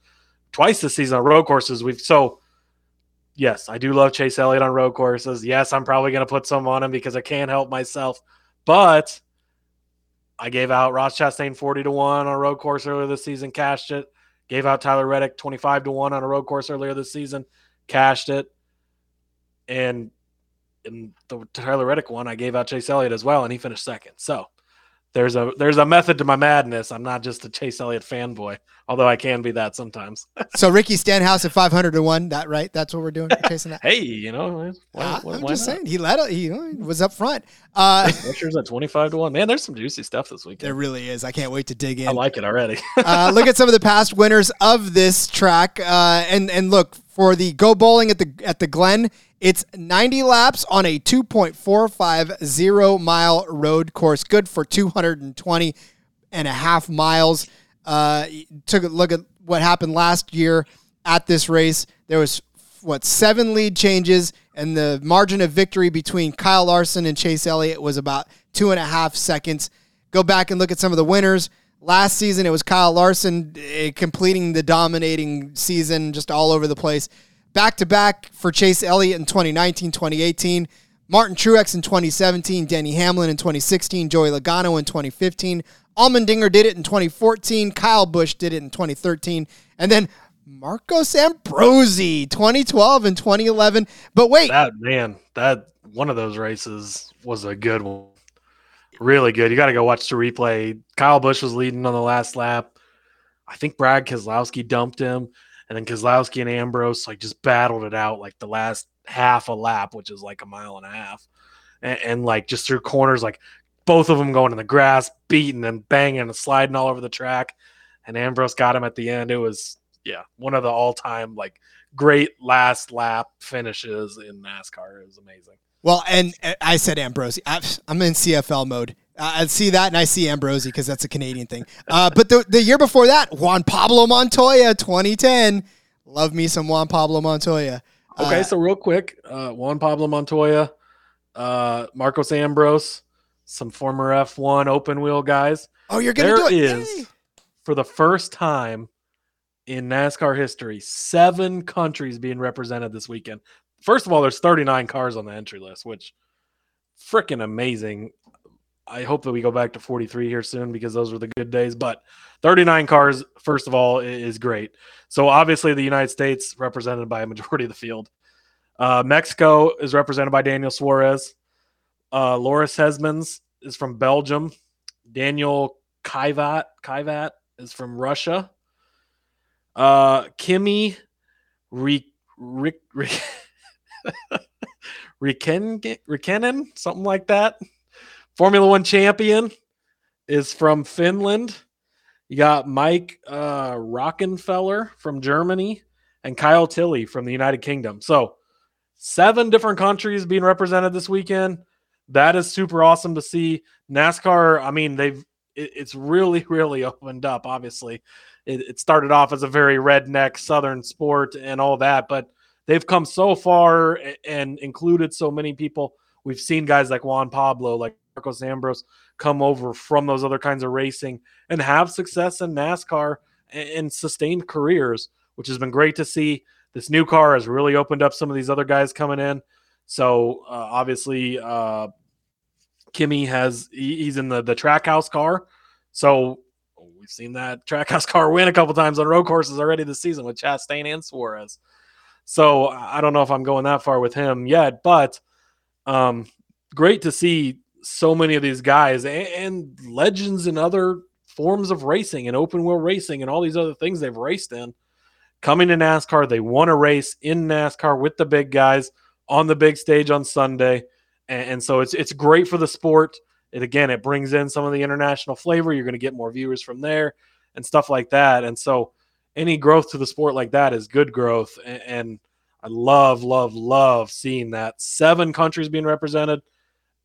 twice this season on road courses. We've so yes, I do love Chase Elliott on road courses. Yes, I'm probably going to put some on him because I can't help myself, but I gave out Ross Chastain 40 to 1 on a road course earlier this season, cashed it. Gave out Tyler Reddick 25 to 1 on a road course earlier this season, cashed it. And in the Tyler Reddick one, I gave out Chase Elliott as well, and he finished second. So there's a there's a method to my madness. I'm not just a Chase Elliott fanboy, although I can be that sometimes. [laughs] so Ricky Stenhouse at 500 to one. That right? That's what we're doing. Chasing that. [laughs] hey, you know, why, Uh, why, I'm why just not? saying he led. He was up front. Uh, Bushers at 25 to one. Man, there's some juicy stuff this weekend. there really is. I can't wait to dig in. I like it already. [laughs] uh, look at some of the past winners of this track, uh, and and look for the go bowling at the at the Glen. It's 90 laps on a 2.450 mile road course, good for 220 and a half miles. Uh, took a look at what happened last year at this race. There was what seven lead changes, and the margin of victory between Kyle Larson and Chase Elliott was about two and a half seconds. Go back and look at some of the winners. Last season, it was Kyle Larson eh, completing the dominating season just all over the place. Back to back for Chase Elliott in 2019, 2018. Martin Truex in 2017, Denny Hamlin in 2016, Joey Logano in 2015. Allmendinger did it in 2014, Kyle Busch did it in 2013, and then Marcos Ambrosi 2012 and 2011. But wait, that man, that one of those races was a good one. Really good. You got to go watch the replay. Kyle Busch was leading on the last lap. I think Brad Keselowski dumped him, and then Keselowski and Ambrose like just battled it out like the last half a lap, which is like a mile and a half, and, and like just through corners, like both of them going in the grass, beating and banging and sliding all over the track. And Ambrose got him at the end. It was yeah, one of the all-time like great last lap finishes in NASCAR. It was amazing. Well, and I said Ambrosi. I- I'm in CFL mode. I I see that, and I see Ambrosi because that's a Canadian thing. Uh, but the the year before that, Juan Pablo Montoya, 2010. Love me some Juan Pablo Montoya. Okay, Uh, so real quick, uh, Juan Pablo Montoya, uh, Marcos Ambrose, some former F1 open wheel guys. oh, you're gonna There do it? is, Yay. for the first time in NASCAR history, seven countries being represented this weekend. First of all, there's 39 cars on the entry list, which freaking amazing. I hope that we go back to 43 here soon because those were the good days. But 39 cars, first of all, is great. So obviously, the United States represented by a majority of the field. Uh, Mexico is represented by Daniel Suarez. Uh, Laura Sesmans is from Belgium. Daniel Kaivat Kaivat is from Russia. Uh, Kimi [laughs] Rikenen Rikenen something like that. Formula One champion is from Finland. You got Mike uh, Rockenfeller from Germany and Kyle Tilley from the United Kingdom. So seven different countries being represented this weekend. That is super awesome to see. NASCAR, I mean, they've it, it's really, [laughs] really opened up. Obviously, it, it started off as a very redneck Southern sport and all that, but they've come so far and included so many people. We've seen guys like Juan Pablo, like Marcos Ambrose, come over from those other kinds of racing and have success in NASCAR and, sustained careers, which has been great to see. This new car has really opened up some of these other guys coming in. So uh, obviously, uh, Kimi has he- he's in the the Trackhouse car. So we've seen that [laughs] Trackhouse car win a couple times on road courses already this season with Chastain and Suarez. So I don't know if I'm going that far with him yet, but um, great to see so many of these guys and, and legends in other forms of racing and open wheel racing and all these other things they've raced in coming to NASCAR. They won a race in NASCAR with the big guys on the big stage on Sunday, and, and so it's it's great for the sport. It again, it brings in some of the international flavor. You're going to get more viewers from there and stuff like that. And so, any growth to the sport like that is good growth. And, and I love, love, love seeing that seven countries being represented.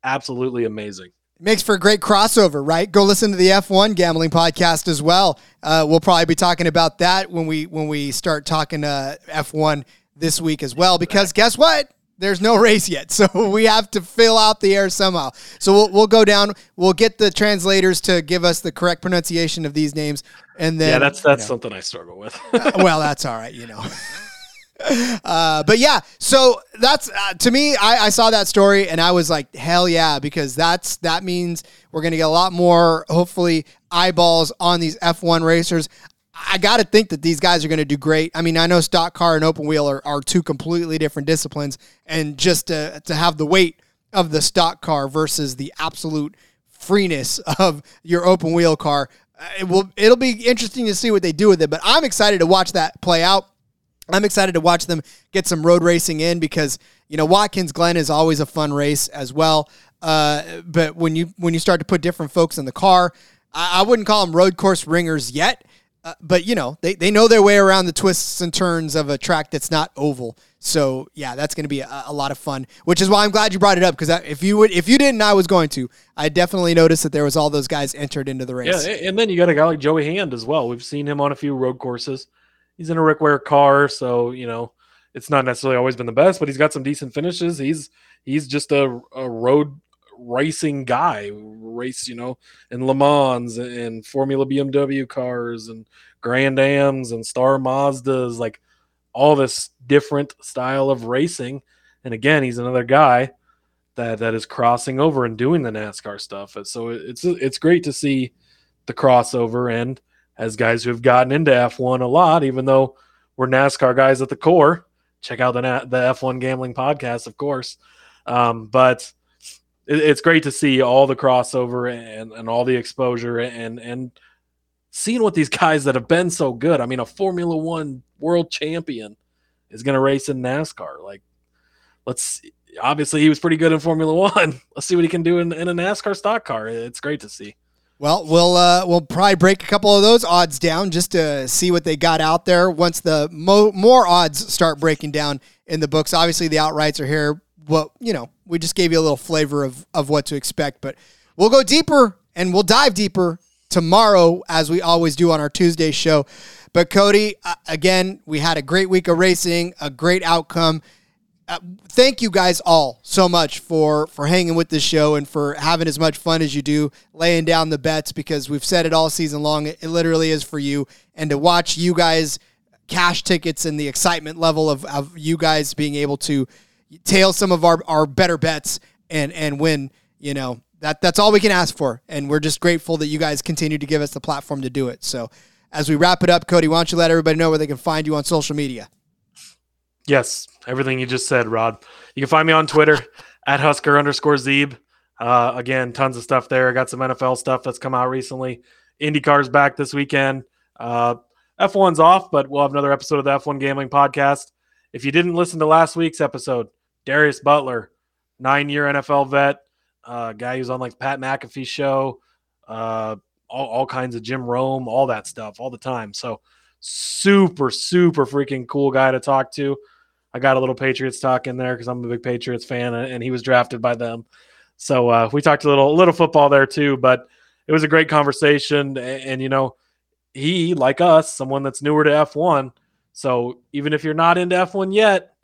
Absolutely amazing. Makes for a great crossover, right? Go listen to the F1 gambling podcast as well. Uh, we'll probably be talking about that when we when we start talking uh, F1 this week as well. Because guess what? There's no race yet, [laughs] so we have to fill out the air somehow. So we'll, we'll go down. We'll get the translators to give us the correct pronunciation of these names, and then yeah, that's that's you know, something I struggle with. well, [laughs] that's all right, you know. [laughs] [laughs] Uh, but yeah, so that's uh, to me. I, I saw that story and I was like, hell yeah, because that's that means we're gonna get a lot more, hopefully, eyeballs on these F1 racers. I got to think that these guys are going to do great. I mean, I know stock car and open wheel are, are two completely different disciplines, and just to to have the weight of the stock car versus the absolute freeness of your open wheel car. Uh, It will it'll be interesting to see what they do with it, but I'm excited to watch that play out. I'm excited to watch them get some road racing in because you know Watkins Glen is always a fun race as well. Uh, but when you when you start to put different folks in the car, I, I wouldn't call them road course ringers yet. Uh, but you know they, they know their way around the twists and turns of a track that's not oval. So yeah, that's going to be a, a lot of fun. Which is why I'm glad you brought it up because if you would if you didn't, I was going to. I definitely noticed that there was all those guys entered into the race. Yeah, and then you got a guy like Joey Hand as well. We've seen him on a few road courses. He's in a Rick Ware car, so you know it's not necessarily always been the best, but he's got some decent finishes. He's he's just a, a road racing guy. Race, you know, in Le Mans and Formula BMW cars and Grand Ams and Star Mazdas, like all this different style of racing. And again, he's another guy that that is crossing over and doing the NASCAR stuff. So it's it's great to see the crossover and as guys who have gotten into F1 a lot, even though we're NASCAR guys at the core. Check out the the F1 gambling podcast, of course. Um, but it, it's great to see all the crossover and, and all the exposure and and seeing what these guys that have been so good. I mean, a Formula One world champion is going to race in NASCAR. Like, let's obviously he was pretty good in Formula One. [laughs] Let's see what he can do in, in a NASCAR stock car. It's great to see. Well, we'll uh, we'll probably break a couple of those odds down just to see what they got out there. Once the mo- more odds start breaking down in the books, obviously the outrights are here. Well, you know, we just gave you a little flavor of of what to expect, but we'll go deeper and we'll dive deeper tomorrow as we always do on our Tuesday show. But Cody, uh, again, we had a great week of racing, a great outcome uh, thank you guys all so much for for hanging with this show and for having as much fun as you do laying down the bets because we've said it all season long. It, it literally is for you. And to watch you guys cash tickets and the excitement level of, of you guys being able to tail some of our, our better bets and and win you know that that's all we can ask for. And we're just grateful that you guys continue to give us the platform to do it. So as we wrap it up cody why don't you let everybody know where they can find you on social media Yes, everything you just said, Rod. You can find me on Twitter [laughs] at Husker underscore Zeeb. Uh, again, tons of stuff there. I got some NFL stuff that's come out recently. IndyCar's back this weekend. Uh, F1's off, but we'll have another episode of the F1 Gambling Podcast. If you didn't listen to last week's episode, Darius Butler, nine year NFL vet, uh, guy who's on like Pat McAfee show, uh, all, all kinds of Jim Rome, all that stuff, all the time. So super, super freaking cool guy to talk to. I got a little Patriots talk in there because I'm a big Patriots fan, and he was drafted by them. So uh, we talked a little, little football there too. But it was a great conversation, and, and you know, he like us, someone that's newer to F1. So even if you're not into F1 yet,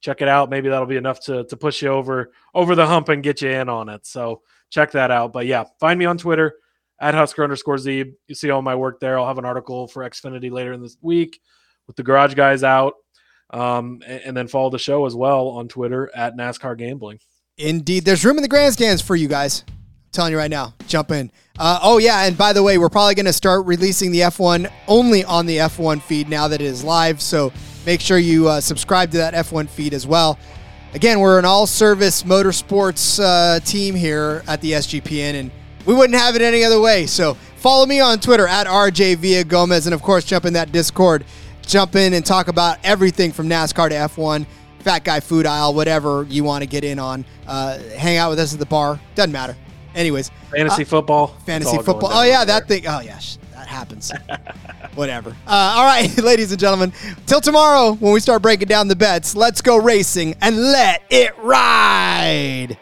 check it out. Maybe that'll be enough to to push you over over the hump and get you in on it. So check that out. But yeah, find me on Twitter at Husker underscore Zeeb. You see all my work there. I'll have an article for Xfinity later in this week with the garage guys out. Um, and, and then follow the show as well on Twitter at NASCAR Gambling. Indeed, there's room in the grandstands for you guys. I'm telling you right now, jump in. Uh, oh yeah, and by the way, we're probably going to start releasing the F1 only on the F1 feed now that it is live. So make sure you uh, subscribe to that F1 feed as well. Again, we're an all-service motorsports uh, team here at the SGPN, and we wouldn't have it any other way. So follow me on Twitter at RJ Gomez, and of course, jump in that Discord. Jump in and talk about everything from NASCAR to F1, Fat Guy Food Aisle, whatever you want to get in on. Uh, hang out with us at the bar. Doesn't matter. Anyways, Fantasy football. Uh, fantasy football. Oh yeah, that there. thing. Oh yeah, sh- that happens. [laughs] Whatever. Uh, all right, [laughs] ladies and gentlemen. Till tomorrow when we start breaking down the bets. Let's go racing and let it ride.